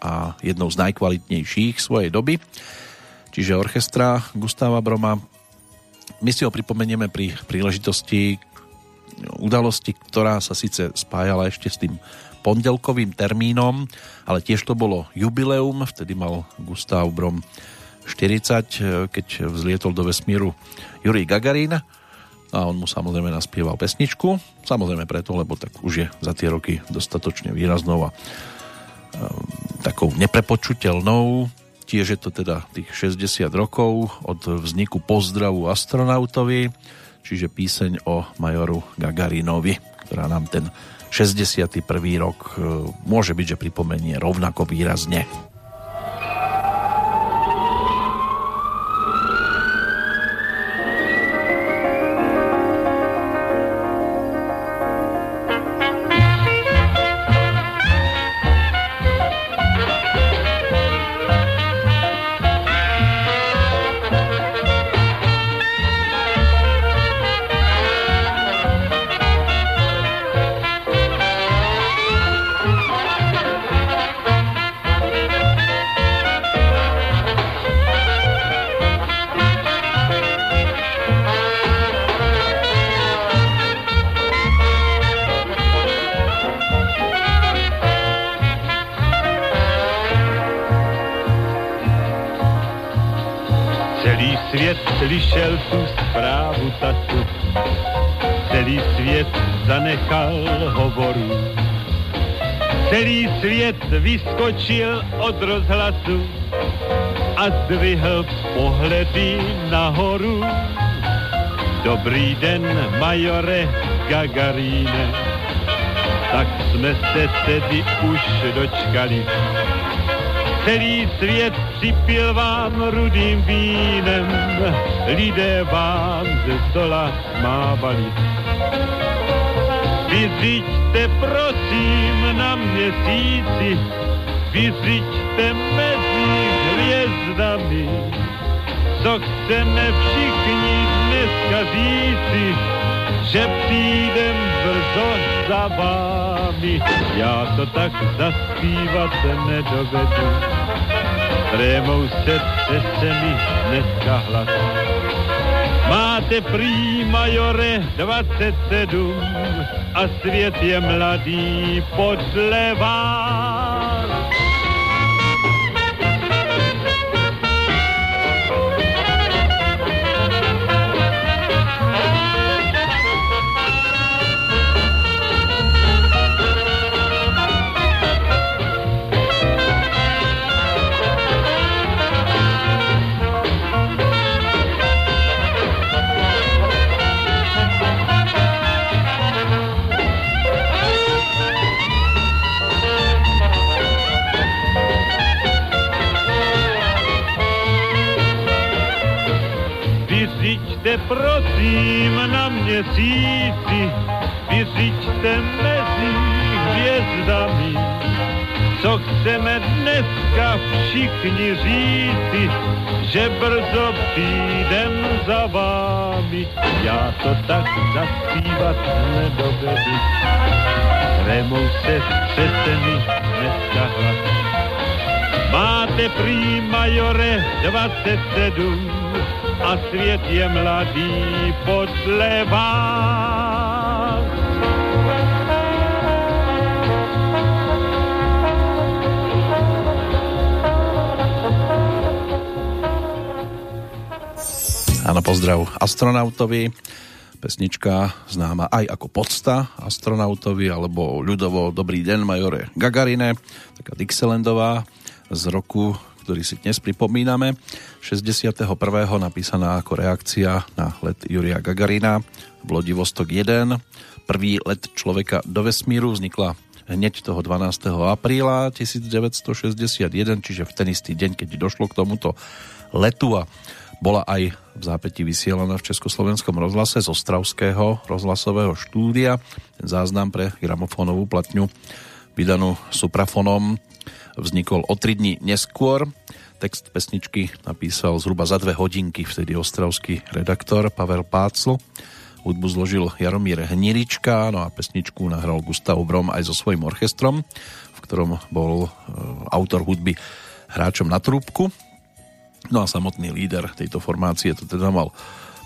a jednou z najkvalitnejších svojej doby, čiže orchestra Gustava Broma. My si ho pripomenieme pri príležitosti udalosti, ktorá sa síce spájala ešte s tým pondelkovým termínom, ale tiež to bolo jubileum, vtedy mal Gustav Brom 40, keď vzlietol do vesmíru Jurij Gagarin a on mu samozrejme naspieval pesničku. Samozrejme preto, lebo tak už je za tie roky dostatočne výraznou a takou neprepočuteľnou. Tiež je to teda tých 60 rokov od vzniku pozdravu astronautovi, čiže píseň o majoru Gagarinovi, ktorá nám ten 61. rok e, môže byť, že pripomenie rovnako výrazne. Od rozhlasu a zdvihl pohledy nahoru. Dobrý den, majore Gagaríne, tak jsme se tedy už dočkali. Celý svět připil vám rudým vínem, lidé vám ze stola mávali. Vyřiďte prosím na měsíci, vyřiďte mezi hvězdami, co chceme všichni dneska říci, že přijdem brzo za vámi. Já to tak zaspívat nedovedu, trémou se mi dneska hlas. Máte prý majore 27 a svět je mladý podle vás. Vyřiďte prosím na měsíci, vyřiďte mezi hvězdami, co chceme dneska všichni říci, že brzo přijdem za vámi. Já to tak zaspívat nedovedu, remou se přece mi dneska hlas. Máte prý majore 27, a svět je mladý podle vás. Áno, pozdrav astronautovi. Pesnička známa aj ako podsta astronautovi, alebo ľudovo Dobrý deň, majore Gagarine, taká Dixielandová z roku, ktorý si dnes pripomíname. 61. napísaná ako reakcia na let Juria Gagarina v lodi Vostok 1. Prvý let človeka do vesmíru vznikla hneď toho 12. apríla 1961, čiže v ten istý deň, keď došlo k tomuto letu a bola aj v zápäti vysielaná v Československom rozhlase z Ostravského rozhlasového štúdia. Ten záznam pre gramofónovú platňu vydanú suprafonom vznikol o 3 dní neskôr. Text pesničky napísal zhruba za dve hodinky vtedy ostravský redaktor Pavel Pácl. Hudbu zložil Jaromír Hnilička, no a pesničku nahral Gustav Brom aj so svojím orchestrom, v ktorom bol e, autor hudby hráčom na trúbku. No a samotný líder tejto formácie to teda mal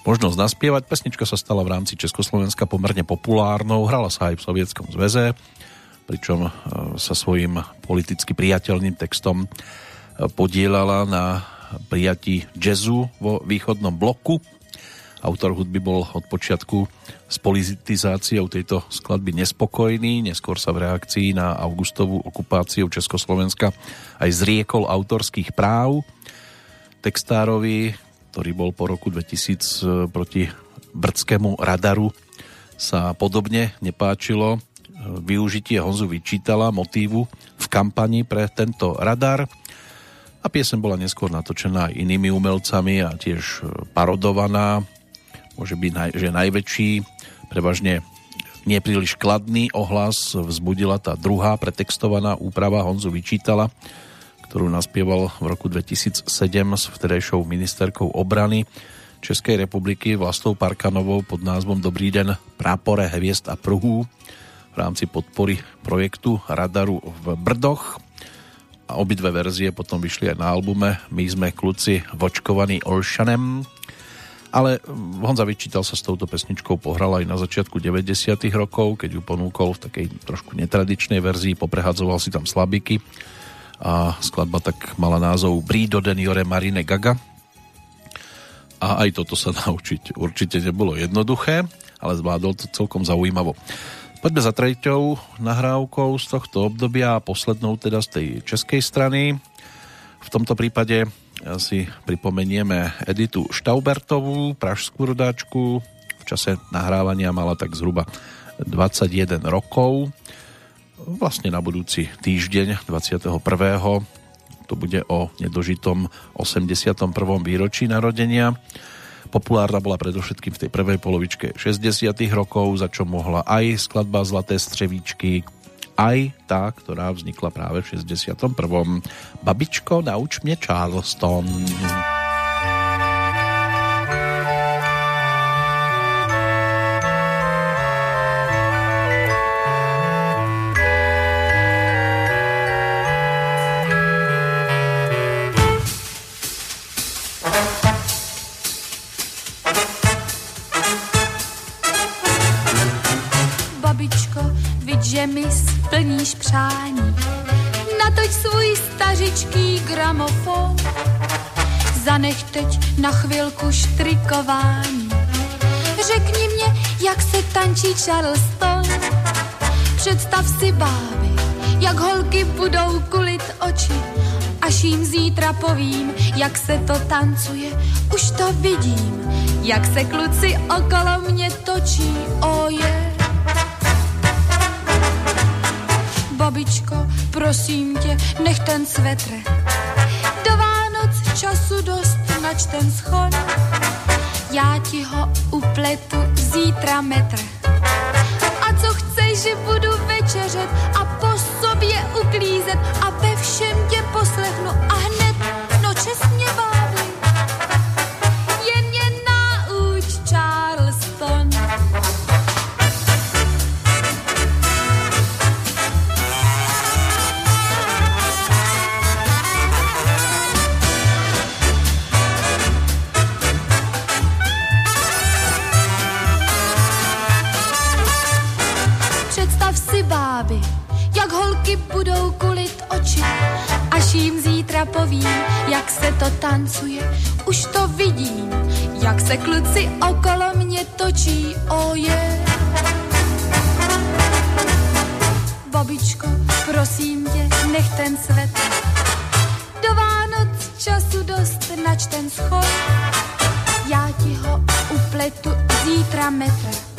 možnosť naspievať. Pesnička sa stala v rámci Československa pomerne populárnou, hrala sa aj v Sovietskom zväze, pričom e, sa svojím politicky priateľným textom e, podielala na prijatí jazzu vo východnom bloku. Autor hudby bol od počiatku s politizáciou tejto skladby nespokojný, neskôr sa v reakcii na augustovú okupáciu Československa aj zriekol autorských práv. Textárovi, ktorý bol po roku 2000 e, proti brdskému radaru, sa podobne nepáčilo využitie Honzu vyčítala motívu v kampani pre tento radar a piesen bola neskôr natočená inými umelcami a tiež e, parodovaná. Môže byť, že najväčší, prevažne nepríliš kladný ohlas vzbudila tá druhá pretextovaná úprava Honzu vyčítala, ktorú naspieval v roku 2007 s vtedajšou ministerkou obrany Českej republiky Vlastou Parkanovou pod názvom Dobrý den prápore hviezd a pruhů v rámci podpory projektu Radaru v Brdoch. A obidve verzie potom vyšli aj na albume My sme kluci vočkovaní Olšanem. Ale Honza Vyčítal sa s touto pesničkou pohral aj na začiatku 90 rokov, keď ju ponúkol v takej trošku netradičnej verzii, poprehadzoval si tam slabiky a skladba tak mala názov Brido den Jore Marine Gaga. A aj toto sa naučiť určite nebolo jednoduché, ale zvládol to celkom zaujímavo. Poďme za treťou nahrávkou z tohto obdobia a poslednou teda z tej českej strany. V tomto prípade si pripomenieme Editu Štaubertovú, pražskú rodáčku. V čase nahrávania mala tak zhruba 21 rokov vlastne na budúci týždeň 21. To bude o nedožitom 81. výročí narodenia. Populárna bola predovšetkým v tej prvej polovičke 60. rokov, za čo mohla aj skladba Zlaté střevíčky, aj tá, ktorá vznikla práve v 61. Babičko, nauč mne Charleston. Splníš přání. Natoč svůj stařičký gramofon, zanech teď na chvilku štrikování. Řekni mě, jak se tančí Charleston, představ si báby, jak holky budou kulit oči, až jim zítra povím, jak se to tancuje, už to vidím, jak se kluci okolo mě točí, oje. Oh yeah. Babičko, prosím tě, nech ten svetr. Do Vánoc času dost, nač ten schod. Já ti ho upletu zítra metr. A co chceš, že budu večeřet a po sobě uklízet a ve všem tě poslechnu a hned, budou kulit oči. Až jim zítra povím, jak se to tancuje, už to vidím, jak se kluci okolo mě točí, oje. Oh Babičko, prosím tě, nech ten svet. Do Vánoc času dost nač ten schod. Já ti ho upletu zítra metr.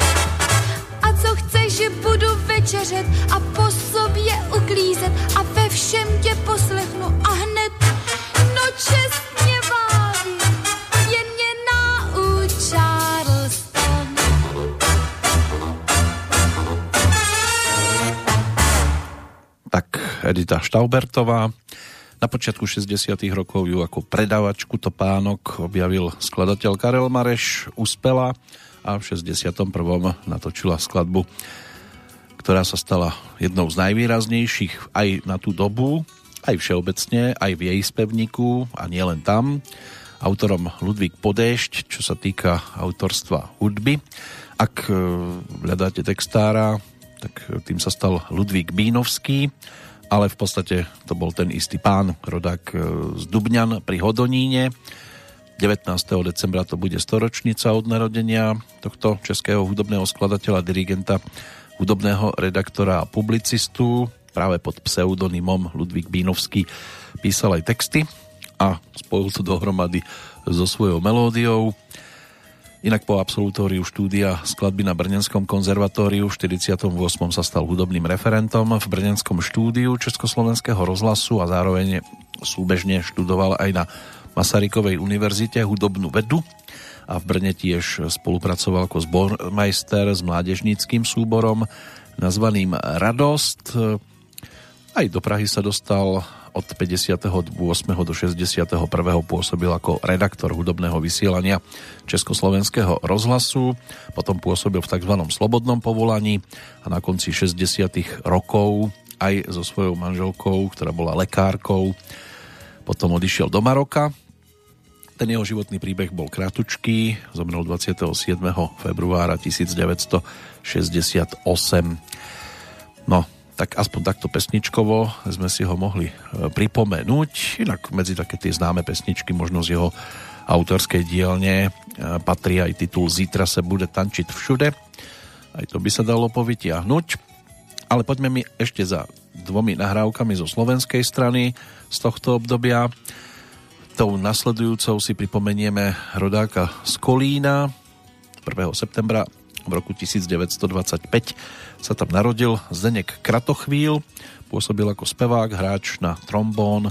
Co že budu večeřet a po sobě uklízet a ve všem tě poslechnu a hned, no čestně váví, jen mě nauč Charleston. Tak Edita Štaubertová. Na počiatku 60. rokov ju ako predavačku topánok objavil skladateľ Karel Mareš, uspela a v 61. natočila skladbu, ktorá sa stala jednou z najvýraznejších aj na tú dobu, aj všeobecne, aj v jej spevníku a nielen tam. Autorom Ludvík Podešť, čo sa týka autorstva hudby. Ak e, hľadáte textára, tak tým sa stal Ludvík Bínovský, ale v podstate to bol ten istý pán, rodák e, z Dubňan pri Hodoníne. 19. decembra to bude storočnica od narodenia tohto českého hudobného skladateľa, dirigenta, hudobného redaktora a publicistu. Práve pod pseudonymom Ludvík Bínovský písal aj texty a spojil to dohromady so svojou melódiou. Inak po absolutóriu štúdia skladby na Brnenskom konzervatóriu v 48. sa stal hudobným referentom v Brnenskom štúdiu Československého rozhlasu a zároveň súbežne študoval aj na Masarykovej univerzite hudobnú vedu a v Brne tiež spolupracoval ako zbormajster s mládežníckým súborom nazvaným Radost. Aj do Prahy sa dostal od 58. do 61. pôsobil ako redaktor hudobného vysielania Československého rozhlasu, potom pôsobil v tzv. slobodnom povolaní a na konci 60. rokov aj so svojou manželkou, ktorá bola lekárkou, potom odišiel do Maroka. Ten jeho životný príbeh bol krátučký, zomrel 27. februára 1968. No, tak aspoň takto pesničkovo sme si ho mohli e, pripomenúť. Inak medzi také tie známe pesničky možno z jeho autorskej dielne e, patrí aj titul Zítra se bude tančiť všude. Aj to by sa dalo povytiahnuť. Ale poďme mi ešte za dvomi nahrávkami zo slovenskej strany z tohto obdobia. Tou nasledujúcou si pripomenieme rodáka z Kolína 1. septembra v roku 1925 sa tam narodil Zdenek Kratochvíl, pôsobil ako spevák, hráč na trombón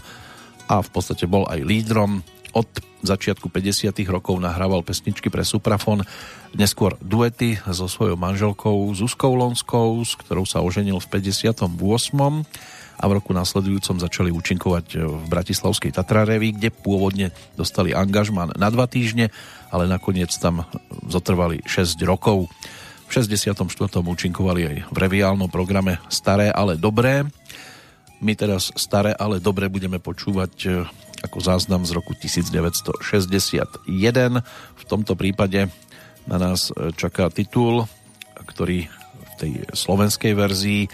a v podstate bol aj lídrom. Od začiatku 50. rokov nahrával pesničky pre suprafon, neskôr duety so svojou manželkou Zuzkou Lonskou, s ktorou sa oženil v 58. a v roku nasledujúcom začali účinkovať v Bratislavskej Tatrarevi, kde pôvodne dostali angažman na dva týždne, ale nakoniec tam zotrvali 6 rokov. V 64. účinkovali aj v reviálnom programe Staré, ale dobré. My teraz Staré, ale dobré budeme počúvať e, ako záznam z roku 1961. V tomto prípade na nás e, čaká titul, ktorý v tej slovenskej verzii e,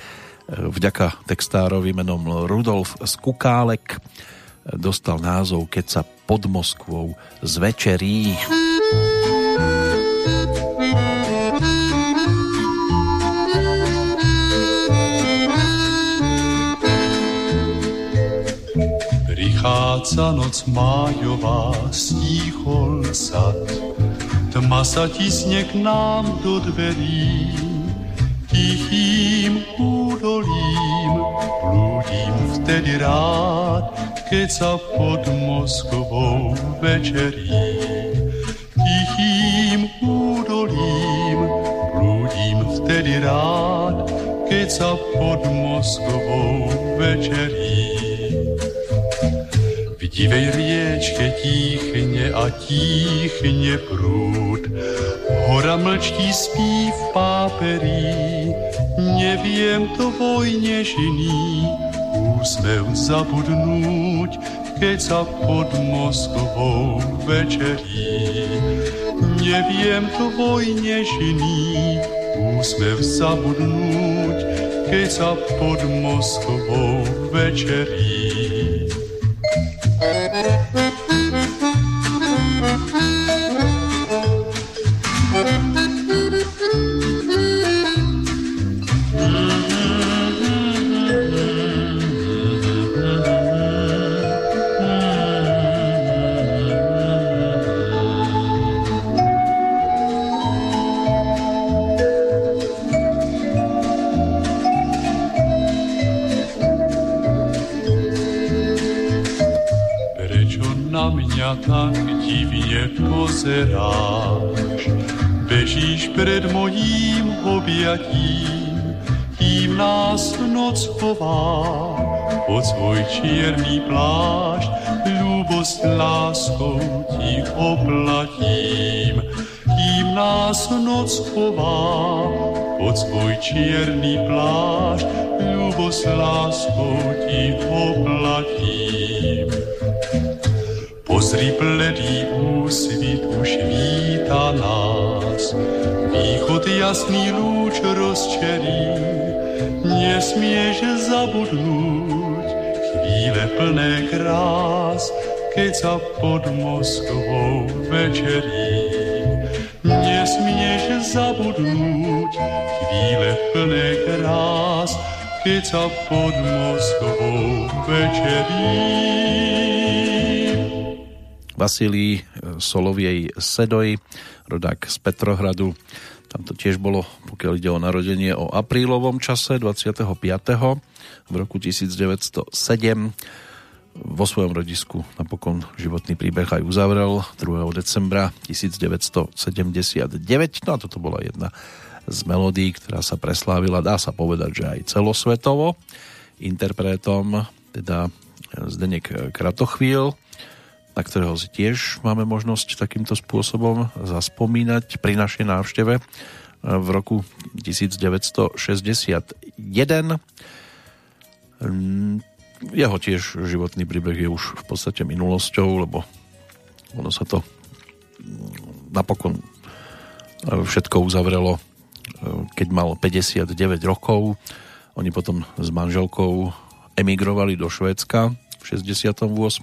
vďaka textárovi menom Rudolf Skukálek dostal názov Keď sa pod Moskvou zvečerí. Prichádza noc májová, stíchol sad, tma sa tisne k nám do dverí, tichým údolím blúdim vtedy rád, keď sa pod Moskvou večerí. Tichým údolím blúdim vtedy rád, keď sa pod Moskvou večerí. V divej riečke tichne a tichne prúd, hora mlčí spí v páperí, neviem to vojne žiní, úsmev zabudnúť, keď sa pod Moskvou večerí. Neviem to vojne žiní, úsmev zabudnúť, keď sa pod Moskvou večerí. Objatím, kým nás noc chová. Pod svoj čierny plášť ľúbosť láskou ti oplatím. Kým nás noc chová, pod svoj čierny plášť ľúbosť láskou ti oplatím. Pozri bledý úsvit už víta nás, východ jasný lúč rozčerí, nesmieš zabudnúť chvíle plné krás, keď sa pod Moskvou večerí. Nesmieš zabudnúť chvíle plné krás, keď sa pod Moskvou večerí. Vasilí Soloviej Sedoj, rodák z Petrohradu. Tam to tiež bolo, pokiaľ ide o narodenie, o aprílovom čase 25. v roku 1907. Vo svojom rodisku napokon životný príbeh aj uzavrel 2. decembra 1979. No a toto bola jedna z melódií, ktorá sa preslávila, dá sa povedať, že aj celosvetovo. Interpretom teda Zdenek Kratochvíl, na ktorého si tiež máme možnosť takýmto spôsobom zaspomínať pri našej návšteve v roku 1961. Jeho tiež životný príbeh je už v podstate minulosťou, lebo ono sa to napokon všetko uzavrelo, keď mal 59 rokov. Oni potom s manželkou emigrovali do Švédska v 68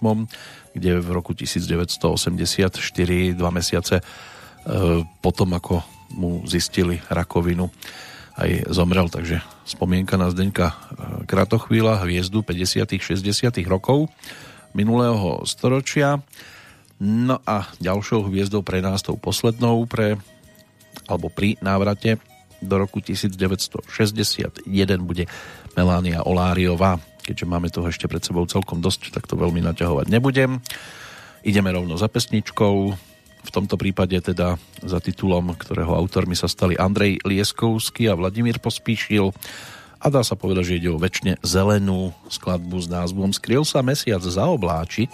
kde v roku 1984, dva mesiace potom, ako mu zistili rakovinu, aj zomrel, takže spomienka na Zdeňka Kratochvíla, hviezdu 50 60 rokov minulého storočia. No a ďalšou hviezdou pre nás, tou poslednou pre, alebo pri návrate do roku 1961 bude Melania Oláriová. Keďže máme toho ešte pred sebou celkom dosť, tak to veľmi naťahovať nebudem. Ideme rovno za pesničkou, v tomto prípade teda za titulom, ktorého autormi sa stali Andrej Lieskovský a Vladimír Pospíšil a dá sa povedať, že ide o väčšine zelenú skladbu s názvom Skryl sa mesiac za obláčik.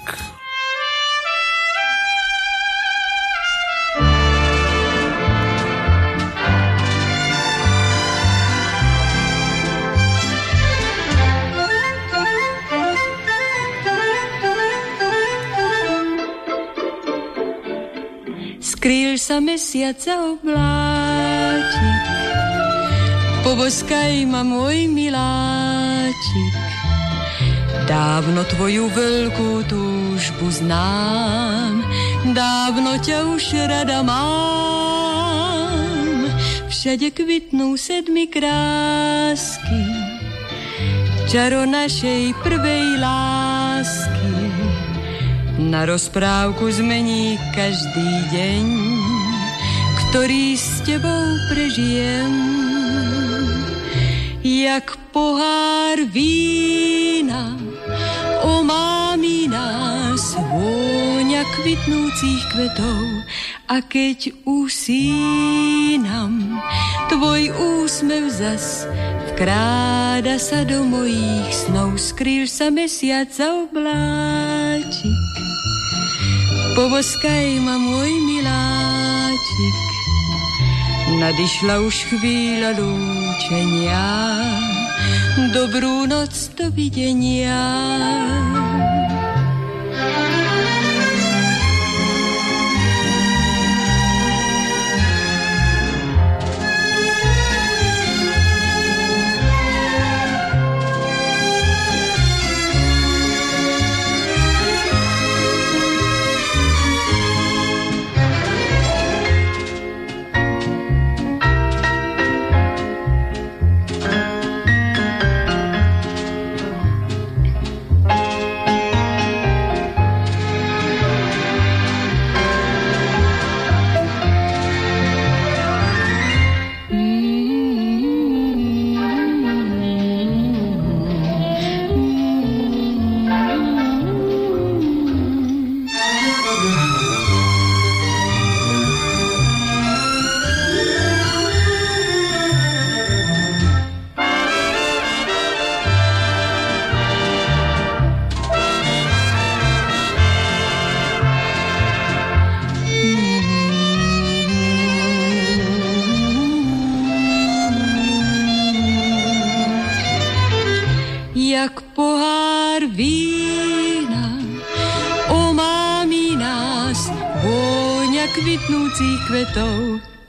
Skrýl sa mesiac za obláčik, poboskaj ma môj miláčik. Dávno tvoju veľkú túžbu znám, dávno ťa už rada mám. Všade kvitnú sedmi krásky, čaro našej prvej lásky na rozprávku zmení každý deň, ktorý s tebou prežijem. Jak pohár vína omámi nás vôňa kvitnúcich kvetov a keď usínam, tvoj úsmev zas vkráda sa do mojich snov, skrýl sa mesiac za obláčik. Poboskaj ma môj miláčik, nadišla už chvíľa lúčenia, dobrú noc, dovidenia.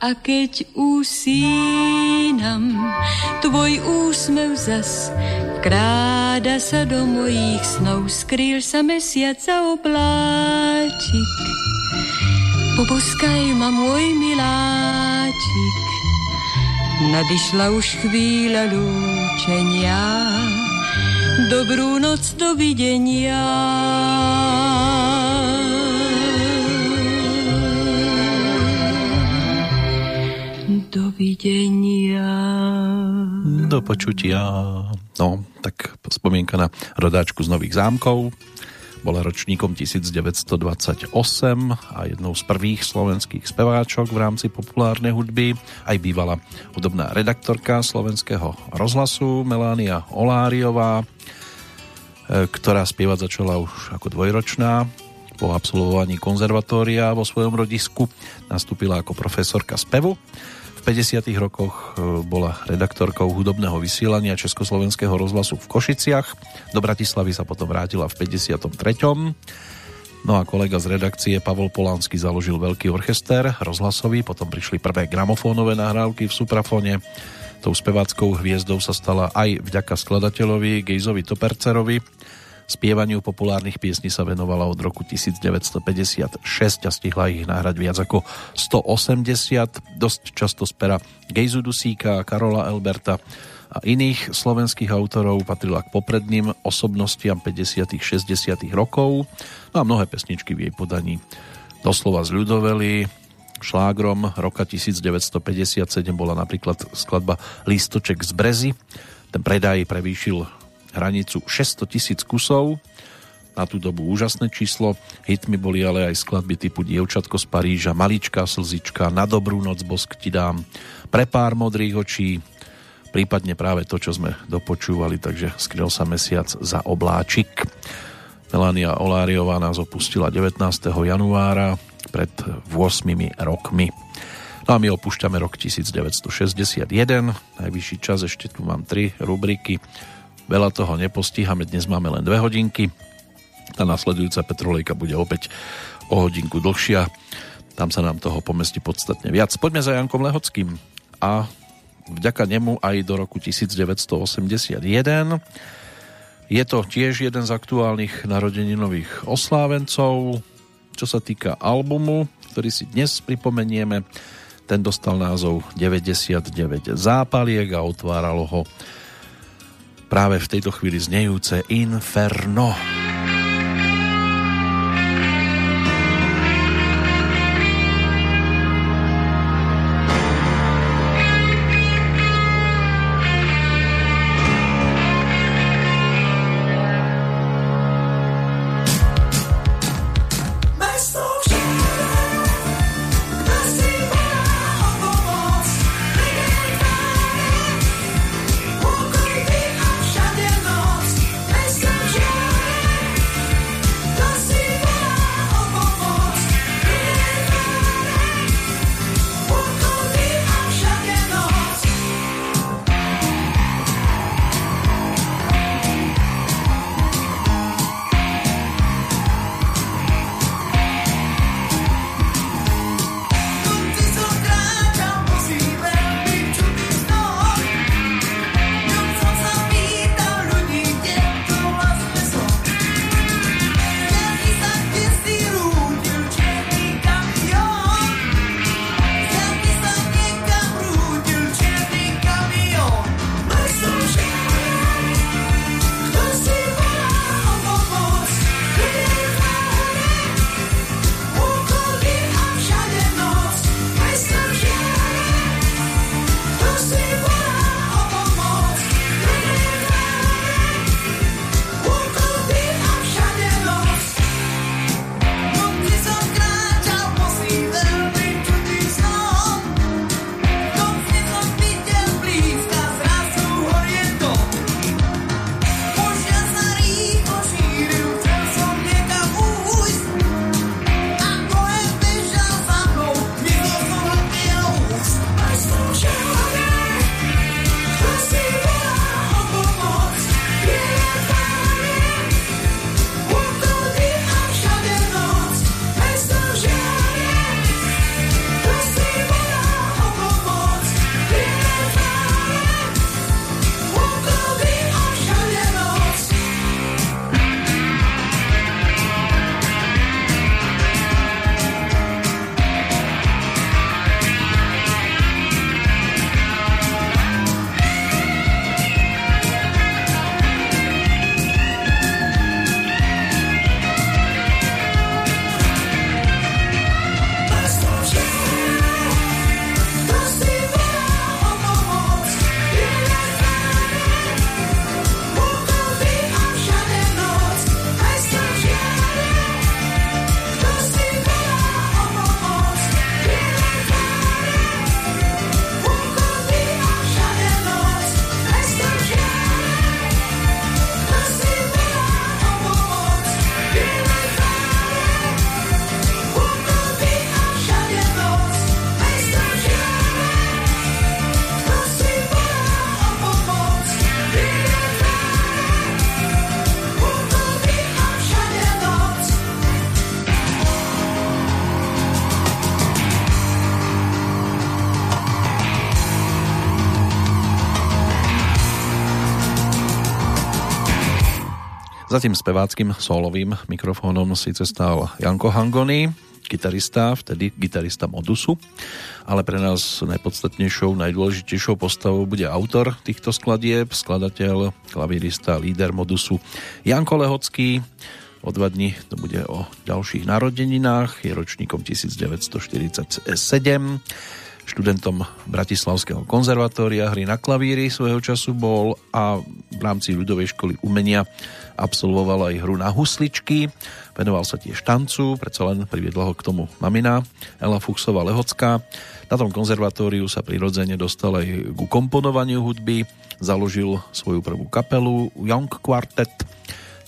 A keď usínam, tvoj úsmev zas vkráda sa do mojich snov. Skrýl sa mesiac a obláčik. Poboskaj ma, môj miláčik. Nadišla už chvíľa lúčenia. Dobrú noc, dovidenia. Dovidenia. Do počutia. No, tak spomienka na rodáčku z Nových zámkov. Bola ročníkom 1928 a jednou z prvých slovenských speváčok v rámci populárnej hudby. Aj bývala hudobná redaktorka slovenského rozhlasu Melania Oláriová, e, ktorá spievať začala už ako dvojročná. Po absolvovaní konzervatória vo svojom rodisku nastúpila ako profesorka spevu 50. rokoch e, bola redaktorkou hudobného vysielania Československého rozhlasu v Košiciach. Do Bratislavy sa potom vrátila v 53. No a kolega z redakcie Pavol Polánsky založil veľký orchester rozhlasový, potom prišli prvé gramofónové nahrávky v suprafone. Tou speváckou hviezdou sa stala aj vďaka skladateľovi Gejzovi Topercerovi, Spievaniu populárnych piesní sa venovala od roku 1956 a stihla ich nahrať viac ako 180, dosť často z pera Gejzu Dusíka, Karola Elberta a iných slovenských autorov patrila k popredným osobnostiam 50 60 rokov. No a mnohé pesničky v jej podaní. Doslova z ľudoveli šlágrom roka 1957 bola napríklad skladba Lístoček z Brezy. Ten predaj prevýšil hranicu 600 tisíc kusov. Na tú dobu úžasné číslo. Hitmi boli ale aj skladby typu Dievčatko z Paríža, Maličká slzička, Na dobrú noc bosk ti dám, Pre pár modrých očí, prípadne práve to, čo sme dopočúvali, takže skryl sa mesiac za obláčik. Melania Oláriová nás opustila 19. januára pred 8 rokmi. No a my opúšťame rok 1961, najvyšší čas, ešte tu mám tri rubriky Veľa toho nepostíhame, dnes máme len dve hodinky. Tá nasledujúca Petrolejka bude opäť o hodinku dlhšia. Tam sa nám toho pomestí podstatne viac. Poďme za Jankom Lehockým a vďaka nemu aj do roku 1981. Je to tiež jeden z aktuálnych narodeninových oslávencov. Čo sa týka albumu, ktorý si dnes pripomenieme, ten dostal názov 99 zápaliek a otváralo ho práve v tejto chvíli znejúce Inferno. Inferno. Za tým speváckým solovým mikrofónom síce stál Janko Hangony, gitarista, vtedy gitarista Modusu, ale pre nás najpodstatnejšou, najdôležitejšou postavou bude autor týchto skladieb, skladateľ, klavírista, líder Modusu Janko Lehocký. O dva dní to bude o ďalších narodeninách, je ročníkom 1947 študentom Bratislavského konzervatória, hry na klavíri svojho času bol a v rámci ľudovej školy umenia absolvoval aj hru na husličky, venoval sa tiež tancu, predsa len priviedla ho k tomu mamina Ela Fuchsová Lehocká. Na tom konzervatóriu sa prirodzene dostal aj ku komponovaniu hudby, založil svoju prvú kapelu Young Quartet,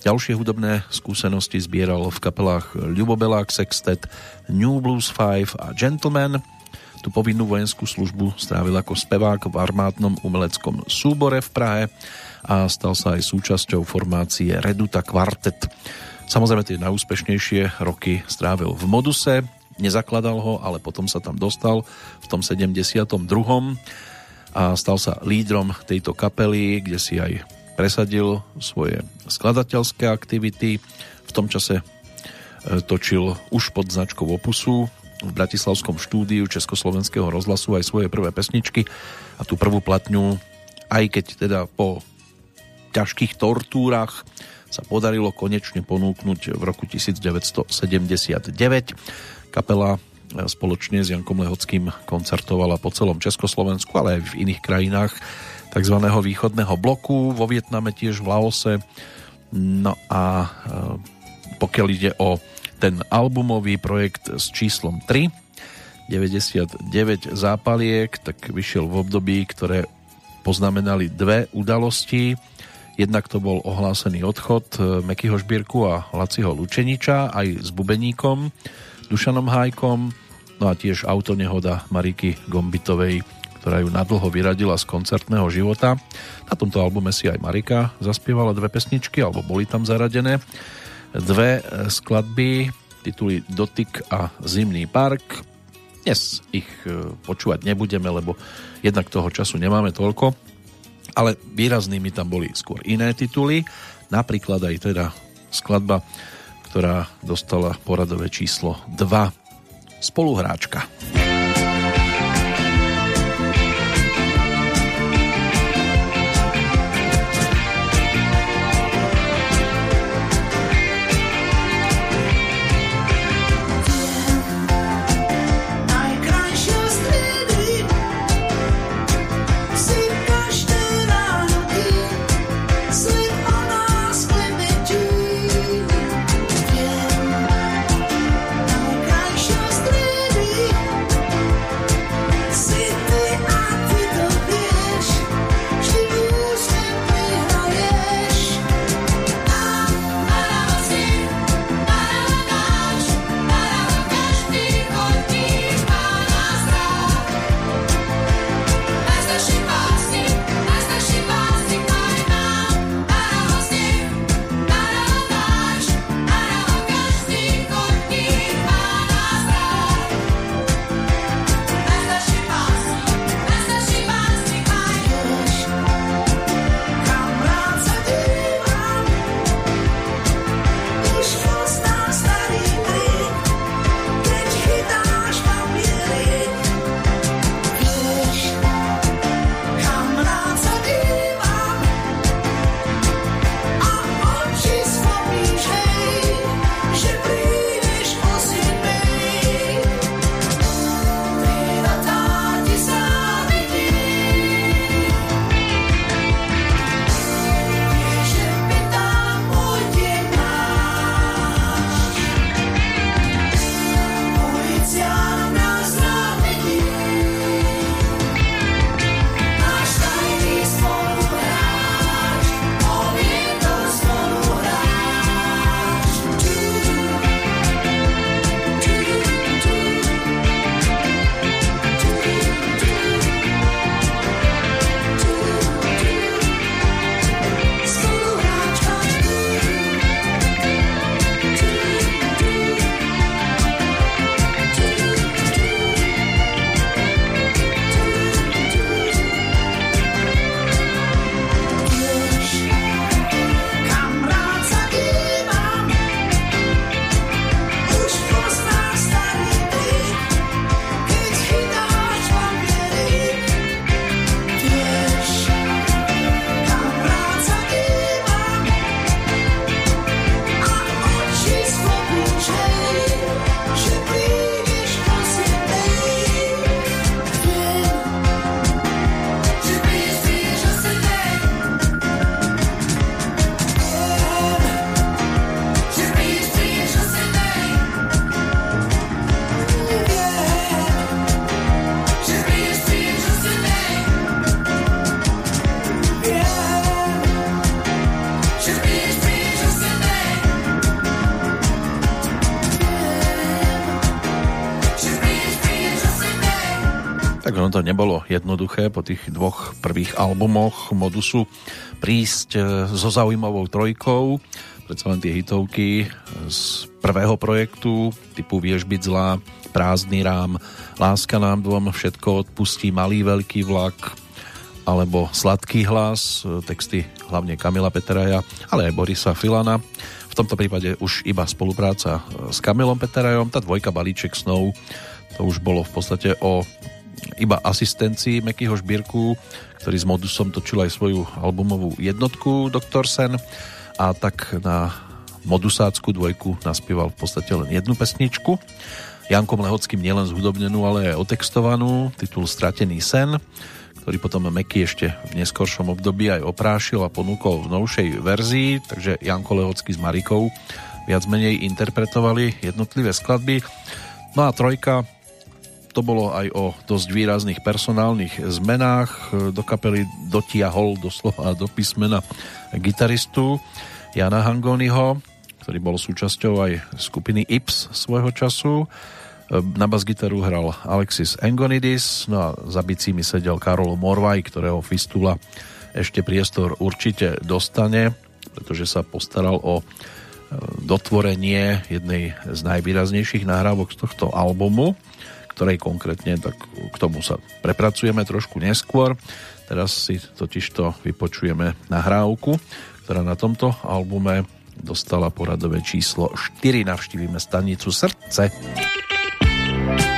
Ďalšie hudobné skúsenosti zbieral v kapelách Ľubobelák Sextet, New Blues 5 a Gentleman. Tu povinnú vojenskú službu strávil ako spevák v armádnom umeleckom súbore v Prahe a stal sa aj súčasťou formácie Reduta Quartet. Samozrejme tie najúspešnejšie roky strávil v Moduse, nezakladal ho, ale potom sa tam dostal v tom 72. a stal sa lídrom tejto kapely, kde si aj presadil svoje skladateľské aktivity. V tom čase e, točil už pod značkou Opusu v Bratislavskom štúdiu Československého rozhlasu aj svoje prvé pesničky a tú prvú platňu, aj keď teda po ťažkých tortúrach sa podarilo konečne ponúknuť v roku 1979. Kapela e, spoločne s Jankom Lehockým koncertovala po celom Československu, ale aj v iných krajinách tzv. východného bloku, vo Vietname tiež v Laose. No a e, pokiaľ ide o ten albumový projekt s číslom 3, 99 zápaliek, tak vyšiel v období, ktoré poznamenali dve udalosti. Jednak to bol ohlásený odchod e, Mekyho Šbírku a Laciho Lučeniča aj s bubeníkom Dušanom Hájkom, no a tiež autonehoda Mariky Gombitovej, ktorá ju nadlho vyradila z koncertného života. Na tomto albume si aj Marika zaspievala dve pesničky, alebo boli tam zaradené dve e, skladby, tituly Dotyk a Zimný park. Dnes ich e, počúvať nebudeme, lebo jednak toho času nemáme toľko ale výraznými tam boli skôr iné tituly, napríklad aj teda skladba, ktorá dostala poradové číslo 2 Spoluhráčka. Spoluhráčka. Nebolo jednoduché po tých dvoch prvých albumoch Modusu prísť e, so zaujímavou trojkou. Predsa len tie hitovky z prvého projektu typu Vieš byť zlá, Prázdny rám, Láska nám dvom, Všetko odpustí, Malý veľký vlak, alebo Sladký hlas, e, texty hlavne Kamila Peteraja, ale aj Borisa Filana. V tomto prípade už iba spolupráca e, s Kamilom Peterajom, tá dvojka balíček snov, to už bolo v podstate o iba asistencii Mekyho Šbírku, ktorý s Modusom točil aj svoju albumovú jednotku Dr. Sen a tak na Modusácku dvojku naspieval v podstate len jednu pesničku. Jankom Lehockým nielen zhudobnenú, ale aj otextovanú, titul Stratený sen, ktorý potom Meky ešte v neskoršom období aj oprášil a ponúkol v novšej verzii, takže Janko Lehocký s Marikou viac menej interpretovali jednotlivé skladby. No a trojka to bolo aj o dosť výrazných personálnych zmenách. Do kapely dotiahol doslova do písmena gitaristu Jana Hangoniho, ktorý bol súčasťou aj skupiny Ips svojho času. Na bas-gitaru hral Alexis Engonidis, no a za bicími sedel Karol Morvaj, ktorého Fistula ešte priestor určite dostane, pretože sa postaral o dotvorenie jednej z najvýraznejších nahrávok z tohto albumu ktorej konkrétne, tak k tomu sa prepracujeme trošku neskôr. Teraz si totižto vypočujeme nahrávku, ktorá na tomto albume dostala poradové číslo 4. Navštívime stanicu Srdce. ceste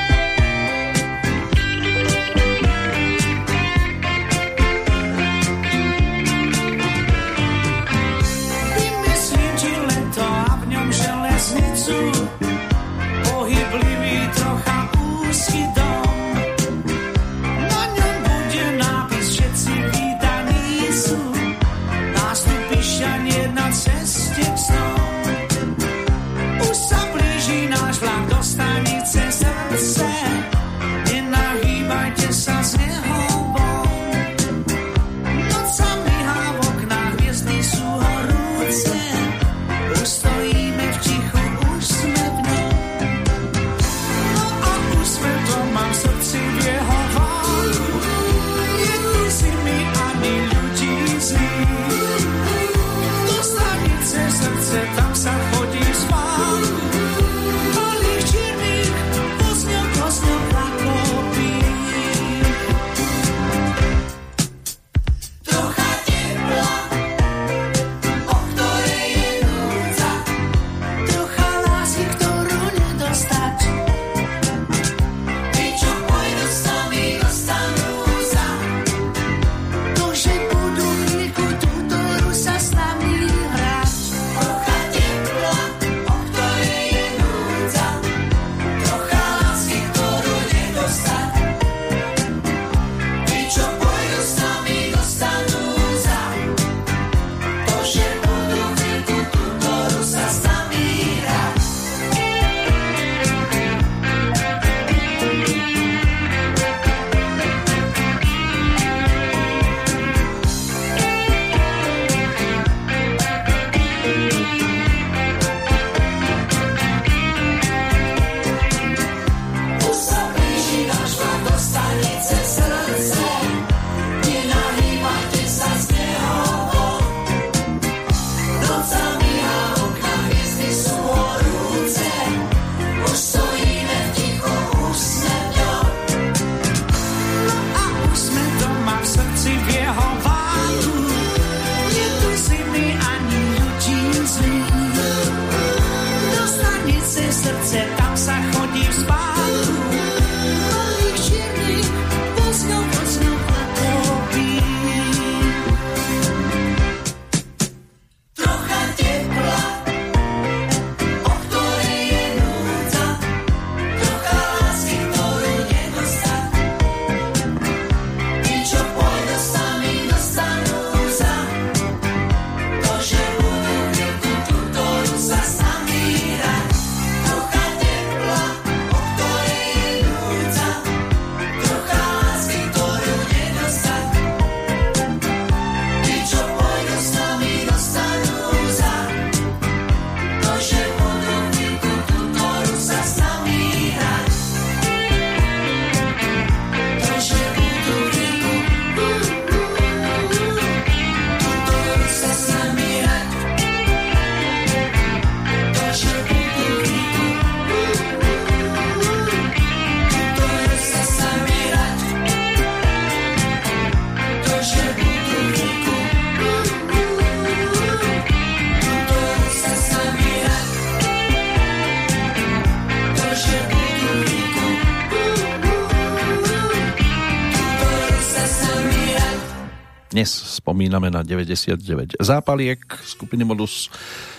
spomíname na 99 zápaliek skupiny Modus.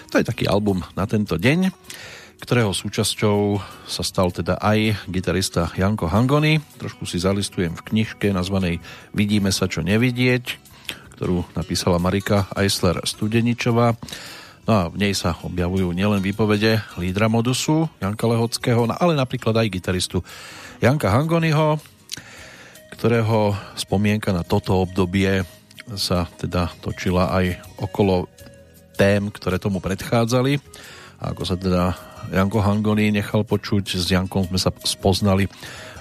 To je taký album na tento deň, ktorého súčasťou sa stal teda aj gitarista Janko Hangony. Trošku si zalistujem v knižke nazvanej Vidíme sa čo nevidieť, ktorú napísala Marika Eisler Studeničová. No a v nej sa objavujú nielen výpovede lídra Modusu Janka Lehockého, no ale napríklad aj gitaristu Janka Hangonyho, ktorého spomienka na toto obdobie sa teda točila aj okolo tém, ktoré tomu predchádzali. A ako sa teda Janko Hangony nechal počuť, s Jankom sme sa spoznali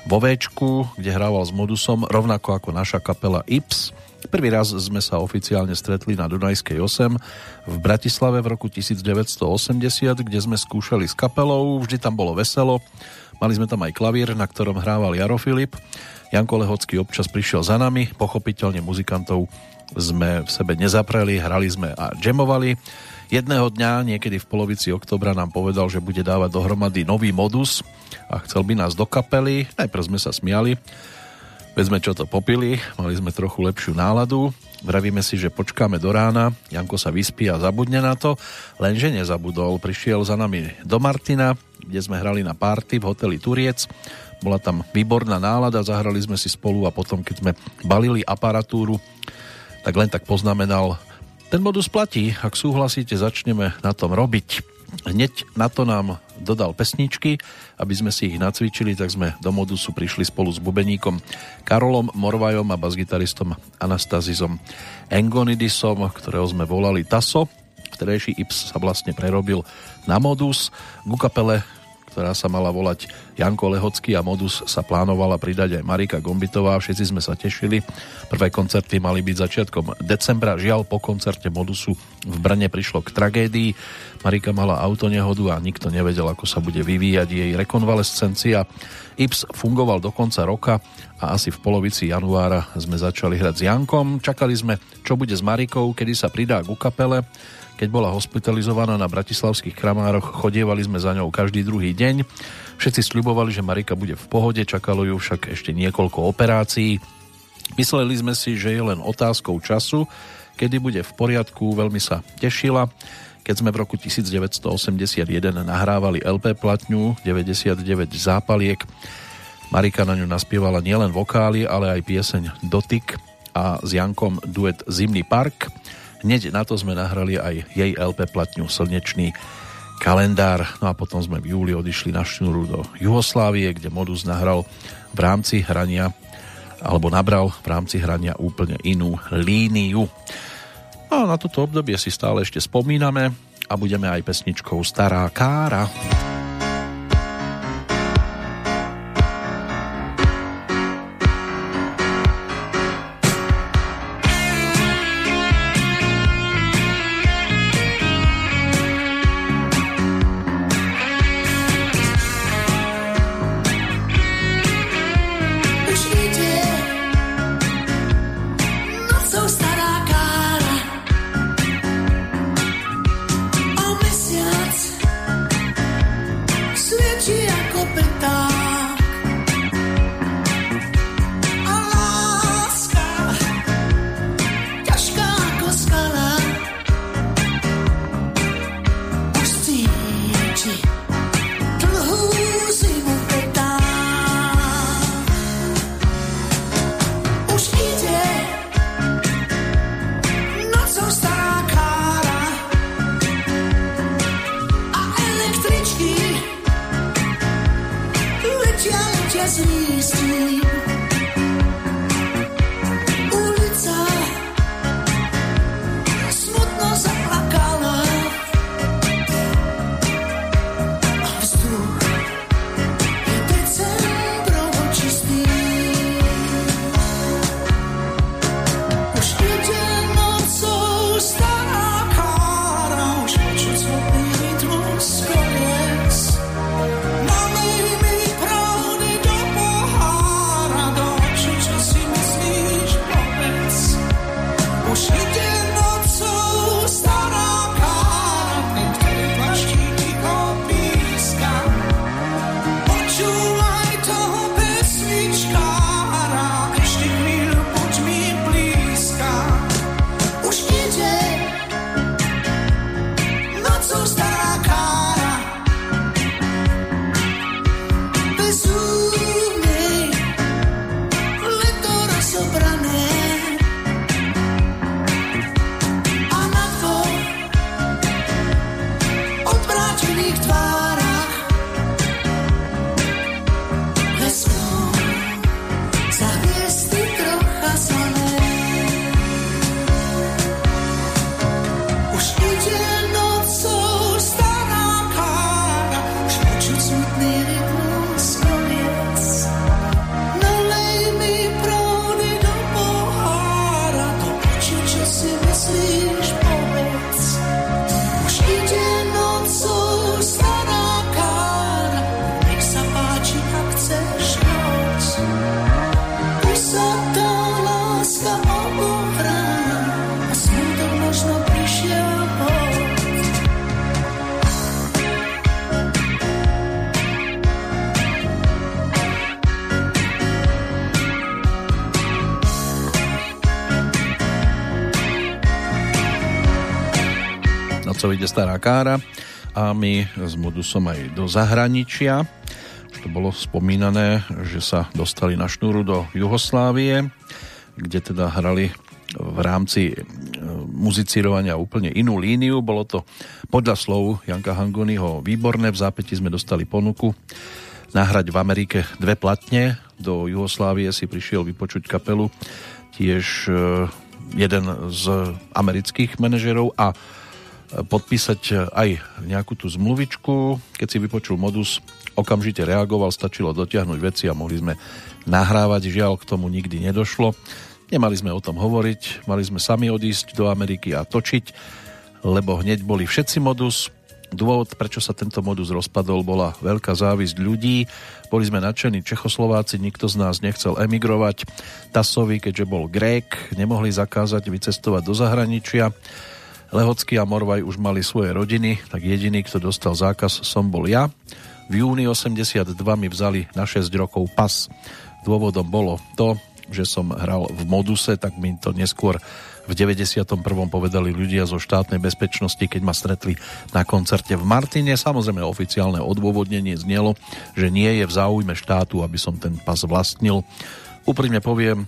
vo Včku, kde hrával s Modusom, rovnako ako naša kapela Ips. Prvý raz sme sa oficiálne stretli na Dunajskej 8 v Bratislave v roku 1980, kde sme skúšali s kapelou, vždy tam bolo veselo. Mali sme tam aj klavír, na ktorom hrával Jaro Filip Janko Lehocký občas prišiel za nami, pochopiteľne muzikantov sme v sebe nezapreli, hrali sme a jamovali. Jedného dňa, niekedy v polovici oktobra, nám povedal, že bude dávať dohromady nový modus a chcel by nás do kapely. Najprv sme sa smiali, veď sme čo to popili, mali sme trochu lepšiu náladu. Vravíme si, že počkáme do rána, Janko sa vyspí a zabudne na to, lenže nezabudol. Prišiel za nami do Martina, kde sme hrali na party v hoteli Turiec bola tam výborná nálada, zahrali sme si spolu a potom, keď sme balili aparatúru, tak len tak poznamenal, ten modus platí, ak súhlasíte, začneme na tom robiť. Hneď na to nám dodal pesničky, aby sme si ich nacvičili, tak sme do modusu prišli spolu s bubeníkom Karolom Morvajom a basgitaristom Anastazizom Engonidisom, ktorého sme volali Taso. Vtedejší Ips sa vlastne prerobil na modus. Ku kapele ktorá sa mala volať Janko Lehocký a Modus sa plánovala pridať aj Marika Gombitová. Všetci sme sa tešili. Prvé koncerty mali byť začiatkom decembra. Žiaľ, po koncerte Modusu v Brne prišlo k tragédii. Marika mala autonehodu a nikto nevedel, ako sa bude vyvíjať jej rekonvalescencia. Ips fungoval do konca roka a asi v polovici januára sme začali hrať s Jankom. Čakali sme, čo bude s Marikou, kedy sa pridá ku kapele. Keď bola hospitalizovaná na bratislavských kramároch, chodievali sme za ňou každý druhý deň. Všetci sľubovali, že Marika bude v pohode, čakalo ju však ešte niekoľko operácií. Mysleli sme si, že je len otázkou času, kedy bude v poriadku, veľmi sa tešila. Keď sme v roku 1981 nahrávali LP platňu 99 zápaliek, Marika na ňu naspievala nielen vokály, ale aj pieseň Dotyk a s Jankom duet Zimný park. Hneď na to sme nahrali aj jej LP platňu Slnečný kalendár. No a potom sme v júli odišli na šnúru do Juhoslávie, kde Modus nahral v rámci hrania alebo nabral v rámci hrania úplne inú líniu. No a na toto obdobie si stále ešte spomíname a budeme aj pesničkou Stará kára. co ide stará kára a my s Modusom aj do zahraničia. To bolo spomínané, že sa dostali na šnúru do Juhoslávie, kde teda hrali v rámci e, muzicírovania úplne inú líniu. Bolo to podľa slov Janka Hangonyho výborné. V zápäti sme dostali ponuku nahrať v Amerike dve platne. Do Jugoslávie si prišiel vypočuť kapelu tiež e, jeden z amerických manažerov a podpísať aj nejakú tú zmluvičku. Keď si vypočul modus, okamžite reagoval, stačilo dotiahnuť veci a mohli sme nahrávať. Žiaľ, k tomu nikdy nedošlo. Nemali sme o tom hovoriť, mali sme sami odísť do Ameriky a točiť, lebo hneď boli všetci modus. Dôvod, prečo sa tento modus rozpadol, bola veľká závisť ľudí. Boli sme nadšení Čechoslováci, nikto z nás nechcel emigrovať. Tasovi, keďže bol Grék, nemohli zakázať vycestovať do zahraničia. Lehocký a Morvaj už mali svoje rodiny, tak jediný, kto dostal zákaz, som bol ja. V júni 82 mi vzali na 6 rokov pas. Dôvodom bolo to, že som hral v moduse, tak mi to neskôr v 91. povedali ľudia zo štátnej bezpečnosti, keď ma stretli na koncerte v Martine. Samozrejme oficiálne odôvodnenie znelo, že nie je v záujme štátu, aby som ten pas vlastnil. Úprimne poviem,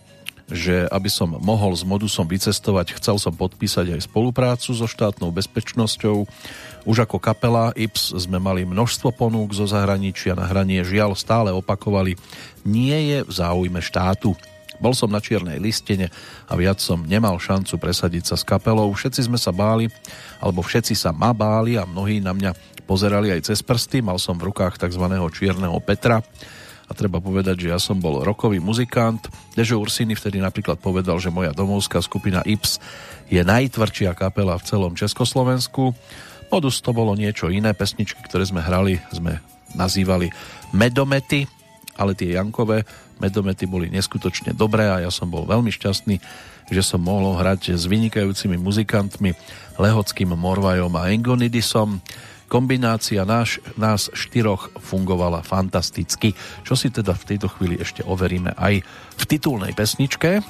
že aby som mohol s modusom vycestovať, chcel som podpísať aj spoluprácu so štátnou bezpečnosťou. Už ako kapela IPS sme mali množstvo ponúk zo zahraničia na hranie, žiaľ stále opakovali, nie je v záujme štátu. Bol som na čiernej listene a viac som nemal šancu presadiť sa s kapelou. Všetci sme sa báli, alebo všetci sa ma báli a mnohí na mňa pozerali aj cez prsty. Mal som v rukách tzv. čierneho Petra a treba povedať, že ja som bol rokový muzikant. Dežo Ursini vtedy napríklad povedal, že moja domovská skupina Ips je najtvrdšia kapela v celom Československu. Modus to bolo niečo iné, pesničky, ktoré sme hrali, sme nazývali medomety, ale tie Jankové medomety boli neskutočne dobré a ja som bol veľmi šťastný, že som mohol hrať s vynikajúcimi muzikantmi Lehockým Morvajom a Engonidisom. Kombinácia náš, nás štyroch fungovala fantasticky, čo si teda v tejto chvíli ešte overíme aj v titulnej pesničke.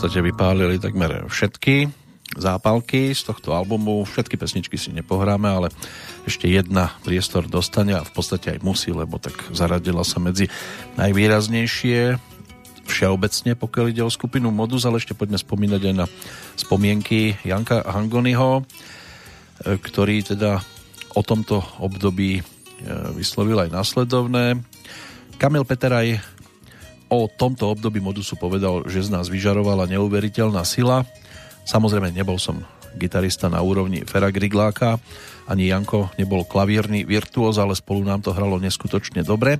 Podstate vypálili takmer všetky zápalky z tohto albumu. Všetky pesničky si nepohráme, ale ešte jedna priestor dostane a v podstate aj musí, lebo tak zaradila sa medzi najvýraznejšie všeobecne, pokiaľ ide o skupinu Modus, ale ešte poďme spomínať aj na spomienky Janka Hangonyho, ktorý teda o tomto období e, vyslovil aj následovné. Kamil Peteraj o tomto období modusu povedal, že z nás vyžarovala neuveriteľná sila. Samozrejme, nebol som gitarista na úrovni Fera Grigláka, ani Janko nebol klavírny virtuóz, ale spolu nám to hralo neskutočne dobre.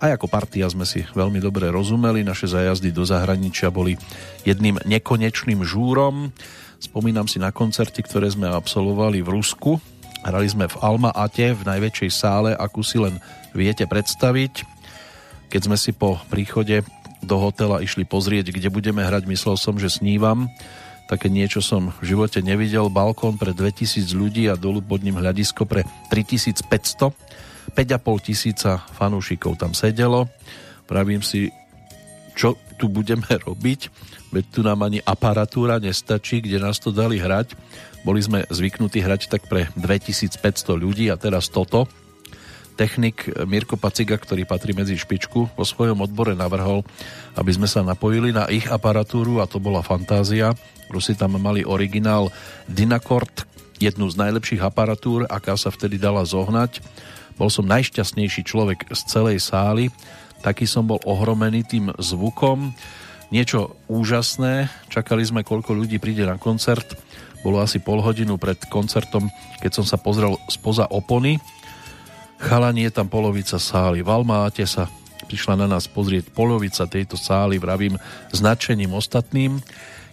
A ako partia sme si veľmi dobre rozumeli, naše zajazdy do zahraničia boli jedným nekonečným žúrom. Spomínam si na koncerty, ktoré sme absolvovali v Rusku. Hrali sme v Alma Ate, v najväčšej sále, akú si len viete predstaviť keď sme si po príchode do hotela išli pozrieť, kde budeme hrať, myslel som, že snívam. Také niečo som v živote nevidel. Balkón pre 2000 ľudí a dolu pod ním hľadisko pre 3500. 5,5 tisíca fanúšikov tam sedelo. Pravím si, čo tu budeme (laughs) robiť, veď tu nám ani aparatúra nestačí, kde nás to dali hrať. Boli sme zvyknutí hrať tak pre 2500 ľudí a teraz toto technik Mirko Paciga, ktorý patrí medzi špičku, vo svojom odbore navrhol, aby sme sa napojili na ich aparatúru a to bola fantázia. Rusi tam mali originál Dynacord, jednu z najlepších aparatúr, aká sa vtedy dala zohnať. Bol som najšťastnejší človek z celej sály, taký som bol ohromený tým zvukom. Niečo úžasné, čakali sme, koľko ľudí príde na koncert. Bolo asi pol hodinu pred koncertom, keď som sa pozrel spoza opony Chalani je tam polovica sály. V Almáte sa prišla na nás pozrieť polovica tejto sály, vravím, značením ostatným.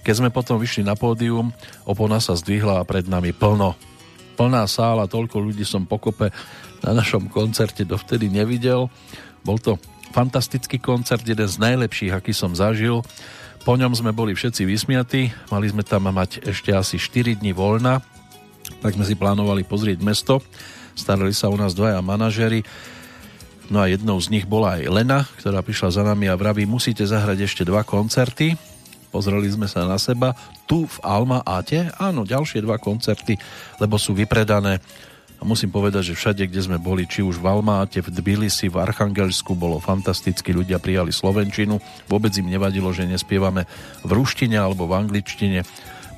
Keď sme potom vyšli na pódium, opona sa zdvihla a pred nami plno. Plná sála, toľko ľudí som pokope na našom koncerte dovtedy nevidel. Bol to fantastický koncert, jeden z najlepších, aký som zažil. Po ňom sme boli všetci vysmiatí, mali sme tam mať ešte asi 4 dní voľna, tak sme si plánovali pozrieť mesto starali sa u nás dvaja manažery. No a jednou z nich bola aj Lena, ktorá prišla za nami a vraví, musíte zahrať ešte dva koncerty. Pozreli sme sa na seba. Tu v Alma Ate, áno, ďalšie dva koncerty, lebo sú vypredané. A musím povedať, že všade, kde sme boli, či už v Almáte, v Tbilisi, v Archangelsku, bolo fantasticky, ľudia prijali Slovenčinu. Vôbec im nevadilo, že nespievame v ruštine alebo v angličtine.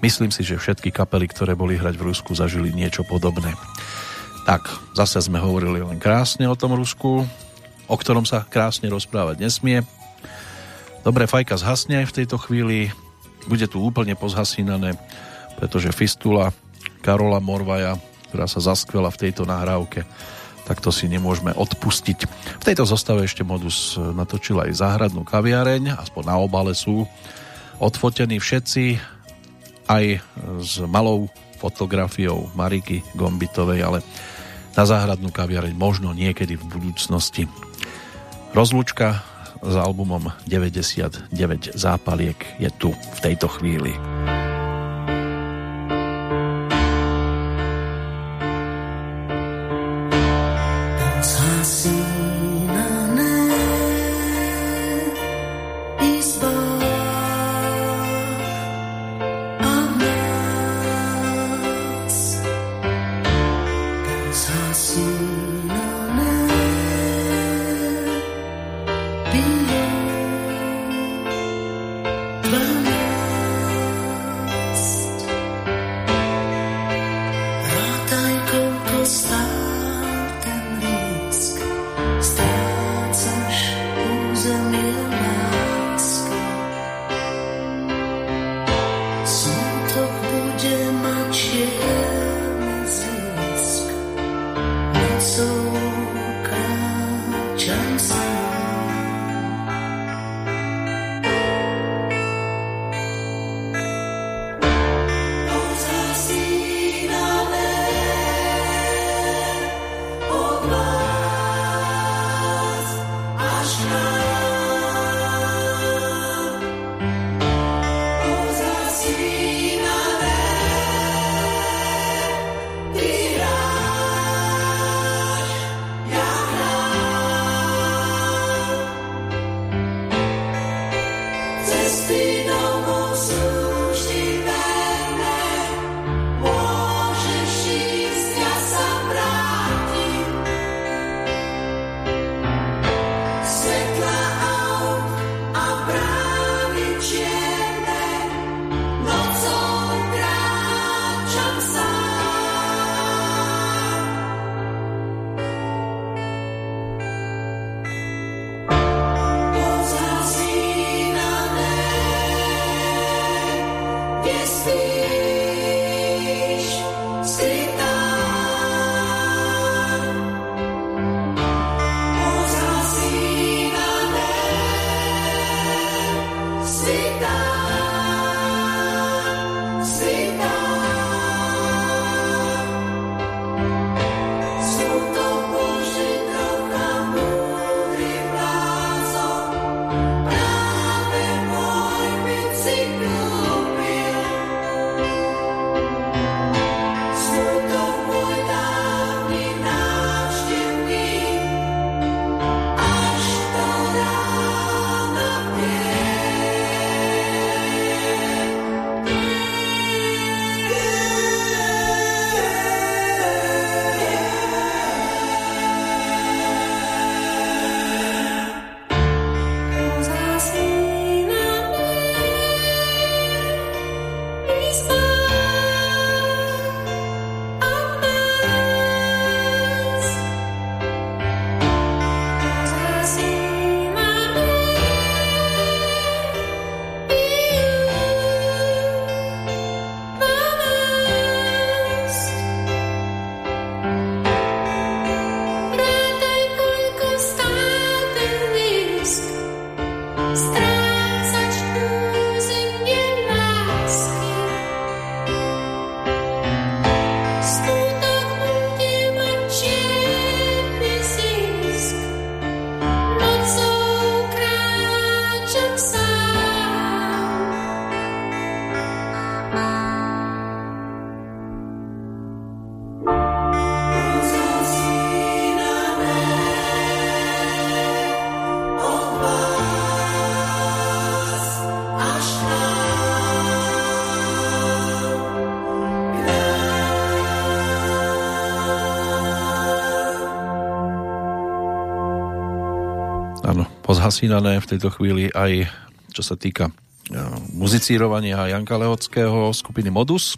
Myslím si, že všetky kapely, ktoré boli hrať v Rusku, zažili niečo podobné. Tak, zase sme hovorili len krásne o tom Rusku, o ktorom sa krásne rozprávať nesmie. Dobre, fajka zhasne v tejto chvíli, bude tu úplne pozhasínané, pretože fistula Karola Morvaja, ktorá sa zaskvela v tejto nahrávke, tak to si nemôžeme odpustiť. V tejto zostave ešte Modus natočil aj záhradnú kaviareň, aspoň na obale sú odfotení všetci, aj s malou fotografiou Mariky Gombitovej, ale na záhradnú kaviareň možno niekedy v budúcnosti. Rozlučka s albumom 99 zápaliek je tu v tejto chvíli. Pozhasínané v tejto chvíli aj čo sa týka muzicírovania Janka Lehockého skupiny Modus.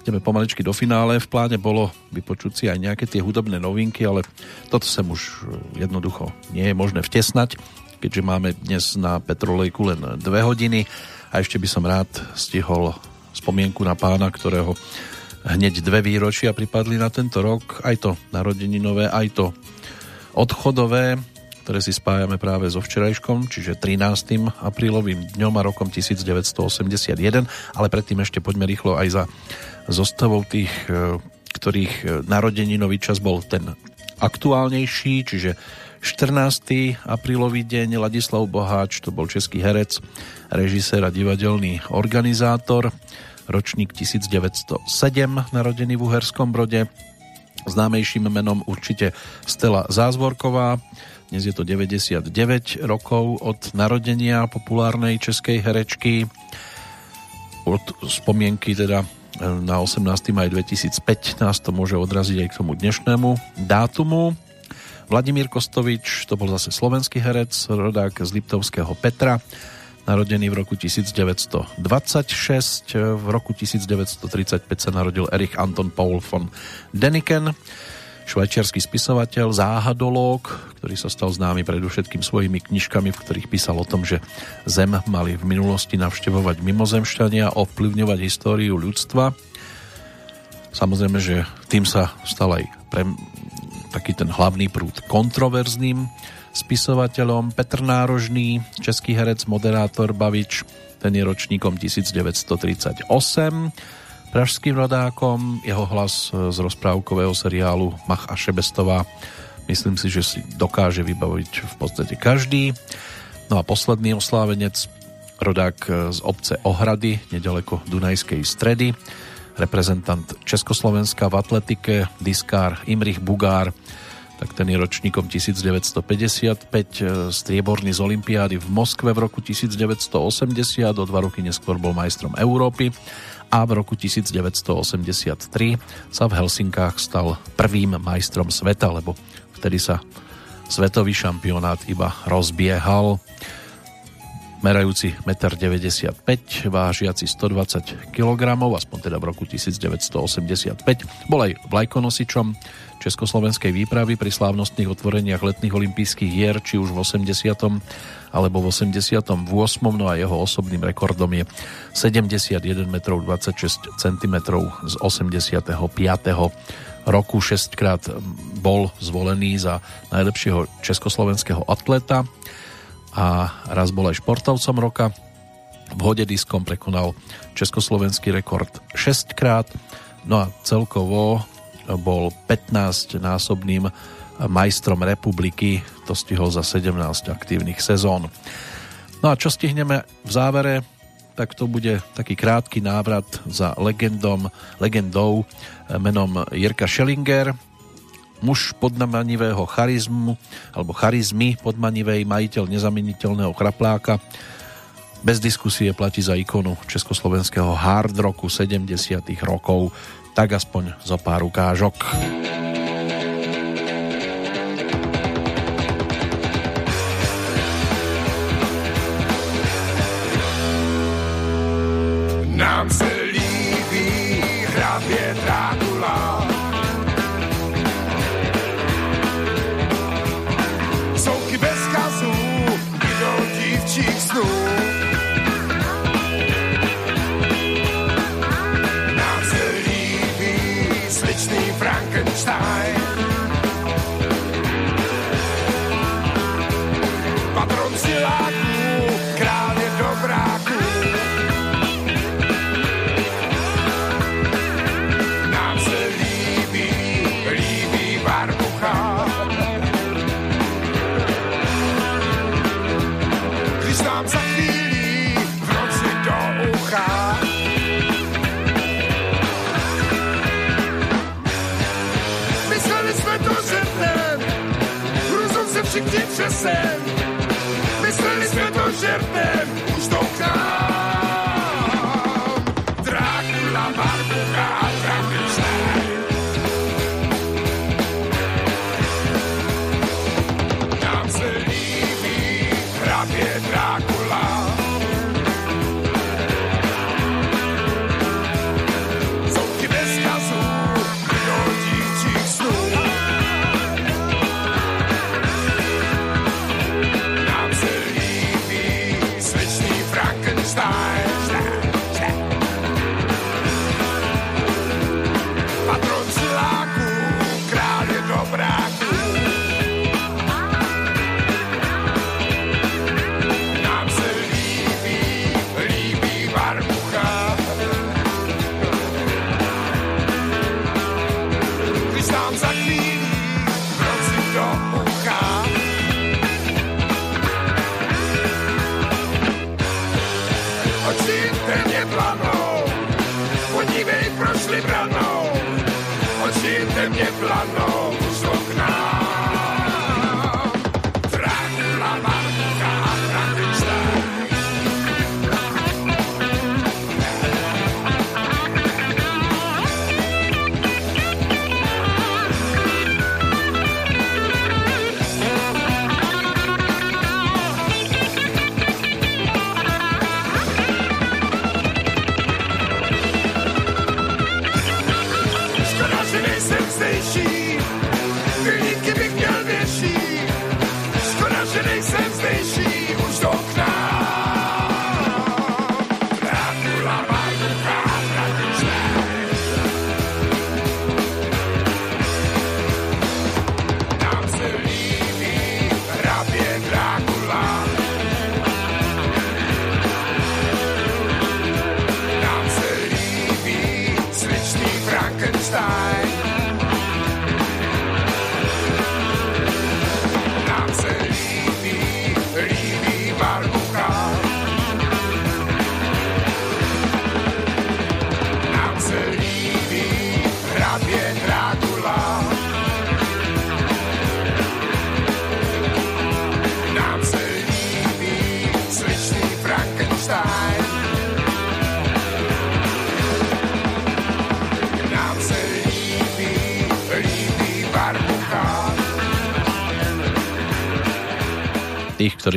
Ideme pomaličky do finále. V pláne bolo vypočuť si aj nejaké tie hudobné novinky, ale toto sem už jednoducho nie je možné vtesnať, keďže máme dnes na Petrolejku len dve hodiny a ešte by som rád stihol spomienku na pána, ktorého hneď dve výročia pripadli na tento rok, aj to narodeninové, aj to odchodové ktoré si spájame práve so včerajškom, čiže 13. aprílovým dňom a rokom 1981, ale predtým ešte poďme rýchlo aj za zostavou tých, e, ktorých e, narodeninový čas bol ten aktuálnejší, čiže 14. aprílový deň Ladislav Boháč, to bol český herec, režisér a divadelný organizátor, ročník 1907, narodený v Uherskom Brode, známejším menom určite Stella Zázvorková, dnes je to 99 rokov od narodenia populárnej českej herečky. Od spomienky teda e, na 18. maj 2005 nás to môže odraziť aj k tomu dnešnému dátumu. Vladimír Kostovič, to bol zase slovenský herec, rodák z Liptovského Petra, narodený v roku 1926. V roku 1935 sa narodil Erich Anton Paul von Deniken, švajčiarsky spisovateľ, záhadológ, ktorý sa stal známy predovšetkým svojimi knižkami, v ktorých písal o tom, že Zem mali v minulosti navštevovať mimozemšťania, ovplyvňovať históriu ľudstva. Samozrejme, že tým sa stal aj pre taký ten hlavný prúd kontroverzným spisovateľom. Petr Nárožný, český herec, moderátor, bavič, ten je ročníkom 1938 pražským rodákom. Jeho hlas z rozprávkového seriálu Mach a Šebestová myslím si, že si dokáže vybaviť v podstate každý. No a posledný oslávenec, rodák z obce Ohrady, nedaleko Dunajskej stredy, reprezentant Československa v atletike, diskár Imrich Bugár, tak ten je ročníkom 1955, strieborný z Olympiády v Moskve v roku 1980, o dva roky neskôr bol majstrom Európy a v roku 1983 sa v Helsinkách stal prvým majstrom sveta, lebo vtedy sa svetový šampionát iba rozbiehal. Merajúci 1,95 m, vážiaci 120 kg, aspoň teda v roku 1985, bol aj vlajkonosičom československej výpravy pri slávnostných otvoreniach letných olympijských hier, či už v 80 alebo v 88. No a jeho osobným rekordom je 71 m 26 cm z 85 roku 6 krát bol zvolený za najlepšieho československého atleta a raz bol aj športovcom roka. V hode diskom prekonal československý rekord 6 krát, no a celkovo bol 15 násobným majstrom republiky, to stihol za 17 aktívnych sezón. No a čo stihneme v závere, tak to bude taký krátky návrat za legendom, legendou eh, menom Jirka Schellinger, muž podmanivého charizmu, alebo charizmy podmanivej, majiteľ nezameniteľného chrapláka. Bez diskusie platí za ikonu československého hard roku 70 rokov, tak aspoň zo pár ukážok. Všichni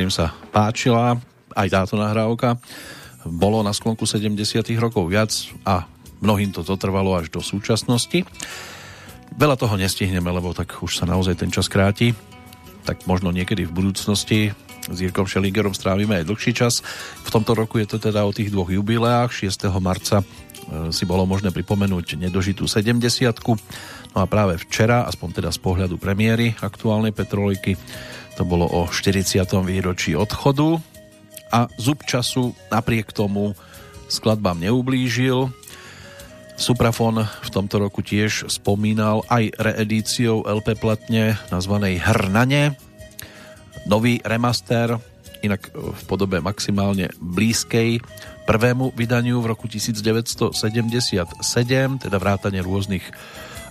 ktorým sa páčila aj táto nahrávka, bolo na sklonku 70 rokov viac a mnohým to trvalo až do súčasnosti. Veľa toho nestihneme, lebo tak už sa naozaj ten čas kráti, tak možno niekedy v budúcnosti s Jirkom Šelingerom strávime aj dlhší čas. V tomto roku je to teda o tých dvoch jubileách. 6. marca e, si bolo možné pripomenúť nedožitú 70 No a práve včera, aspoň teda z pohľadu premiéry aktuálnej Petroliky, to bolo o 40. výročí odchodu a zub času napriek tomu skladbám neublížil. Suprafon v tomto roku tiež spomínal aj reedíciou LP platne nazvanej Hrnane. Nový remaster, inak v podobe maximálne blízkej prvému vydaniu v roku 1977, teda vrátane rôznych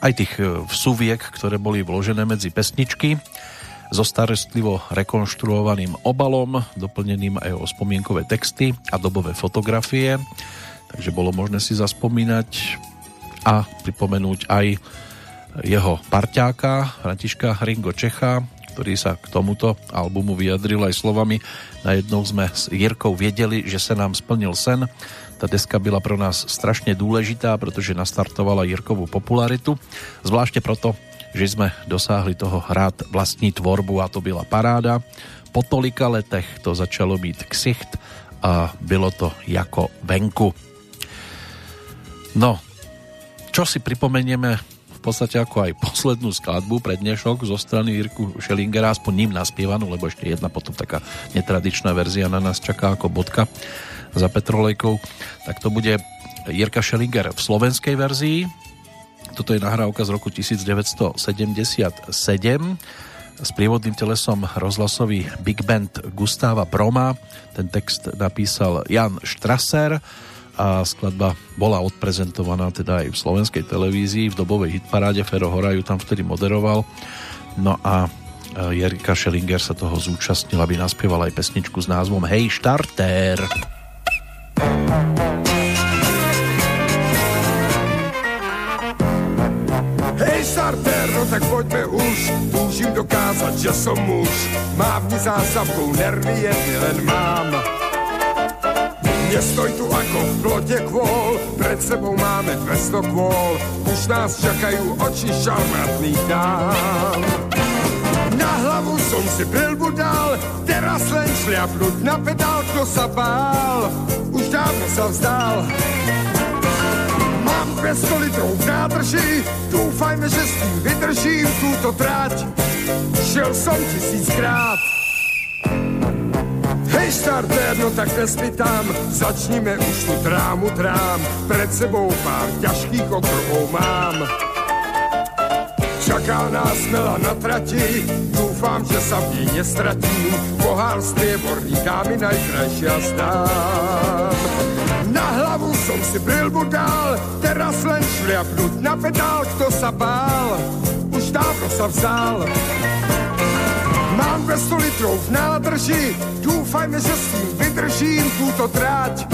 aj tých vsuviek, ktoré boli vložené medzi pesničky so starostlivo rekonštruovaným obalom, doplneným aj o spomienkové texty a dobové fotografie. Takže bolo možné si zaspomínať a pripomenúť aj jeho parťáka Františka Ringo Čecha, ktorý sa k tomuto albumu vyjadril aj slovami na jednou sme s Jirkou vedeli, že sa nám splnil sen. Tá deska byla pro nás strašne dôležitá, pretože nastartovala Jirkovú popularitu. Zvlášte proto, že sme dosáhli toho rád vlastní tvorbu a to byla paráda. Po tolika letech to začalo být ksicht a bylo to jako venku. No, čo si pripomenieme v podstate ako aj poslednú skladbu pre dnešok zo strany Jirku Schellingera, aspoň ním naspievanú, lebo ešte jedna potom taká netradičná verzia na nás čaká ako bodka za Petrolejkou, tak to bude Jirka Schellinger v slovenskej verzii, toto je nahrávka z roku 1977 s prívodným telesom rozhlasový Big Band Gustáva Broma. Ten text napísal Jan Strasser a skladba bola odprezentovaná teda aj v slovenskej televízii v dobovej hitparáde Fero Hora ju tam vtedy moderoval no a e, Jerika Schellinger sa toho zúčastnil, aby naspieval aj pesničku s názvom Hej Štartér. Hej starter, pojďme už, túžim dokázat, že som muž. Mávni zásavkou, nervy jedny len mám. Nestoj tu ako v plotě kvôl, pred sebou máme 200 kvôl, už nás čakajú oči šarmatných dám. Na hlavu som si bilbu dal, teraz len šliapnúť na pedál, kto sa bál, už dávno sa vzdal. 200 litrov v nádrži, dúfajme, že s tým vydržím túto trať. Šiel som tisíckrát. Hej starter, no tak nespýtam, začnime už tu trámu trám, pred sebou pár ťažkých okruhov mám. Čaká nás mela na trati, dúfam, že sa v nej nestratím, pohár strieborný dámy najkrajšia zdám. Som si brilbu dal, teraz len šliapnúť na pedál, kto sa bál, už dávno sa vzal. Mám 200 litrov v nádrži, dúfajme, že s tým vydržím túto tráť.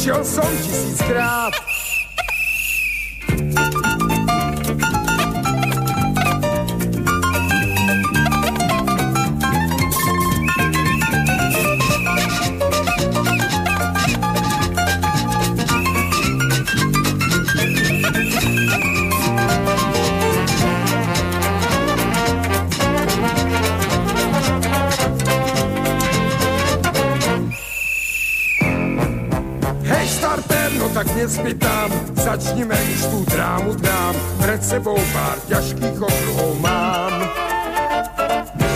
Šiel som tisíckrát. Nezbytám, začnime už tú drámu drám, pred sebou pár ťažkých okruhov mám.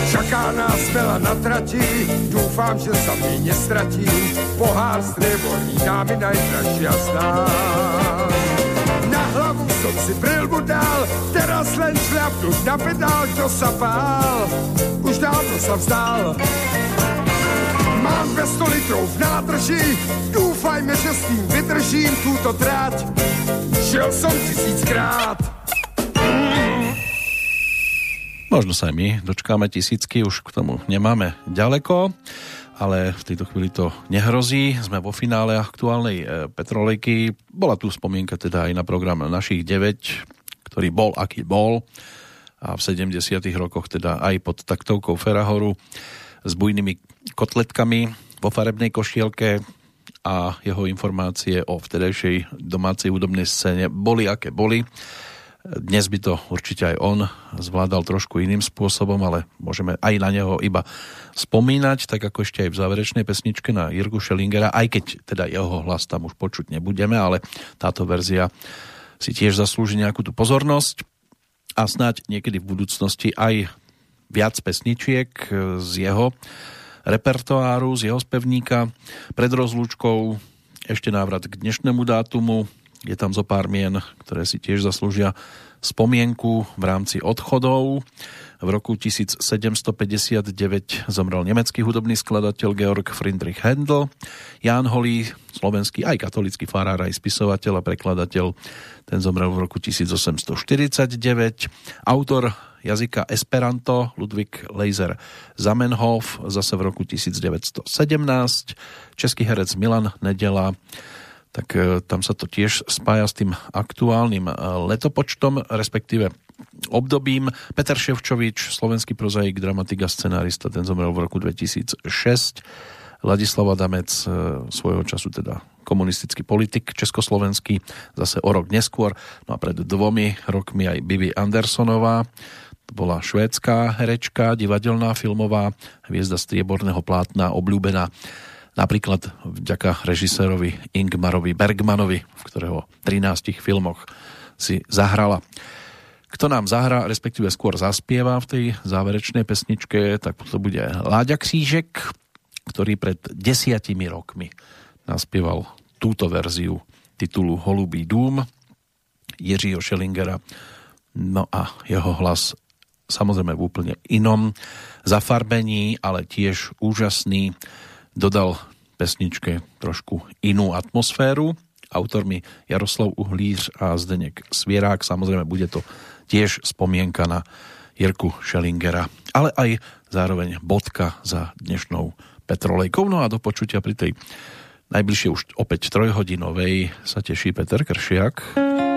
Čaká nás veľa na trati, dúfam, že sa mi nestratím, pohár strieborný dámy najdražšia stám. Na hlavu som si prilbu dal, teraz len šľapnúť na pedál, kto sa pál, už dávno sa vzdal. Mám 200 litrov v nádrži, dúfajme, že s tým vydržím túto trať. Šiel som tisíckrát. Možno sa aj my dočkáme tisícky, už k tomu nemáme ďaleko, ale v tejto chvíli to nehrozí. Sme vo finále aktuálnej e, Petrolejky. Bola tu spomienka teda aj na program našich 9, ktorý bol aký bol a v 70 rokoch teda aj pod taktovkou Ferahoru s bujnými kotletkami vo farebnej košielke a jeho informácie o vtedajšej domácej hudobnej scéne boli aké boli. Dnes by to určite aj on zvládal trošku iným spôsobom, ale môžeme aj na neho iba spomínať, tak ako ešte aj v záverečnej pesničke na Jirgu Schellingera, aj keď teda jeho hlas tam už počuť nebudeme, ale táto verzia si tiež zaslúži nejakú tú pozornosť a snáď niekedy v budúcnosti aj viac pesničiek z jeho repertoáru, z jeho spevníka. Pred rozlúčkou ešte návrat k dnešnému dátumu je tam zo pár mien, ktoré si tiež zaslúžia spomienku v rámci odchodov. V roku 1759 zomrel nemecký hudobný skladateľ Georg Friedrich Händel. Jan Holý, slovenský aj katolický farár, aj spisovateľ a prekladateľ, ten zomrel v roku 1849. Autor jazyka Esperanto Ludwig Leiser Zamenhof zase v roku 1917. Český herec Milan Nedela tak e, tam sa to tiež spája s tým aktuálnym e, letopočtom, respektíve obdobím. Peter Ševčovič, slovenský prozaik, dramatik a scenárista, ten zomrel v roku 2006. Ladislav Adamec, e, svojho času teda komunistický politik československý, zase o rok neskôr. No a pred dvomi rokmi aj Bibi Andersonová, bola švédská herečka, divadelná filmová, hviezda strieborného plátna, obľúbená Napríklad vďaka režisérovi Ingmarovi Bergmanovi, v ktorého 13 filmoch si zahrala. Kto nám zahra, respektíve skôr zaspieva v tej záverečnej pesničke, tak to bude Láďa Křížek, ktorý pred desiatimi rokmi naspieval túto verziu titulu Holubý dům Jiřího Schellingera. No a jeho hlas samozrejme v úplne inom zafarbení, ale tiež úžasný dodal pesničke trošku inú atmosféru. Autormi Jaroslav Uhlíř a Zdenek Svierák. Samozrejme bude to tiež spomienka na Jirku Schellingera, ale aj zároveň bodka za dnešnou Petrolejkou. No a do počutia pri tej najbližšie už opäť trojhodinovej sa teší Peter Kršiak.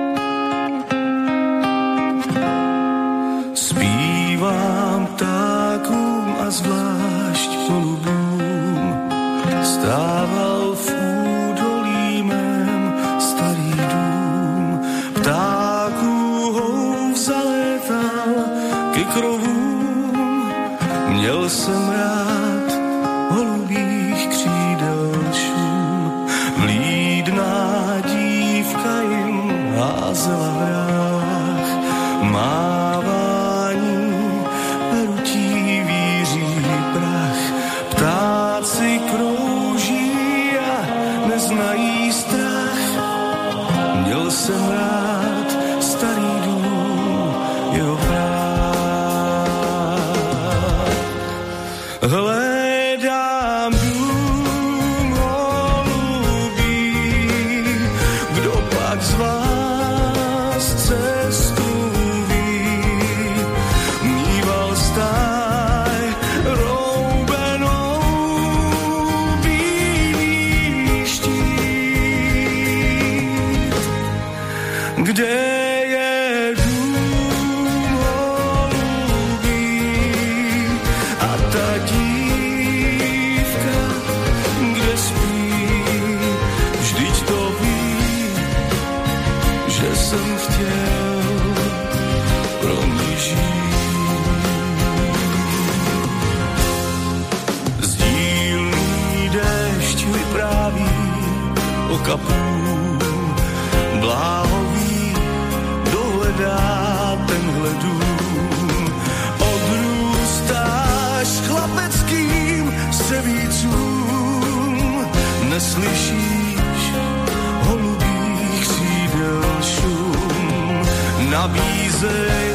Nabízej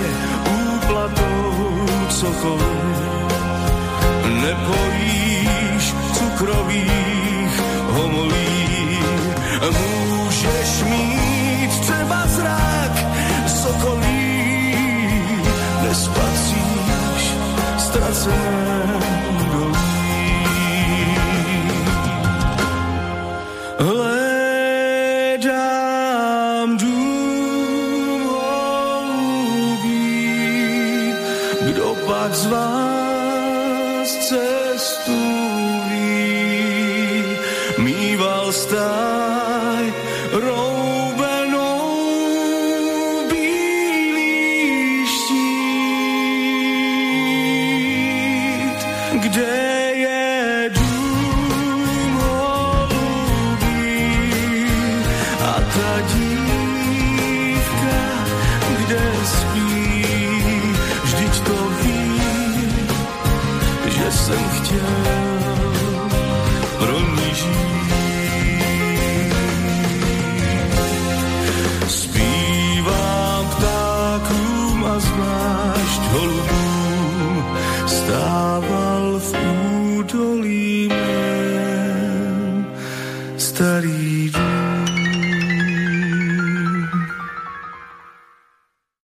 úplatou cokoliv, nepojíš cukrových homolí. Můžeš mít třeba zrak sokolí, nespacíš ztracené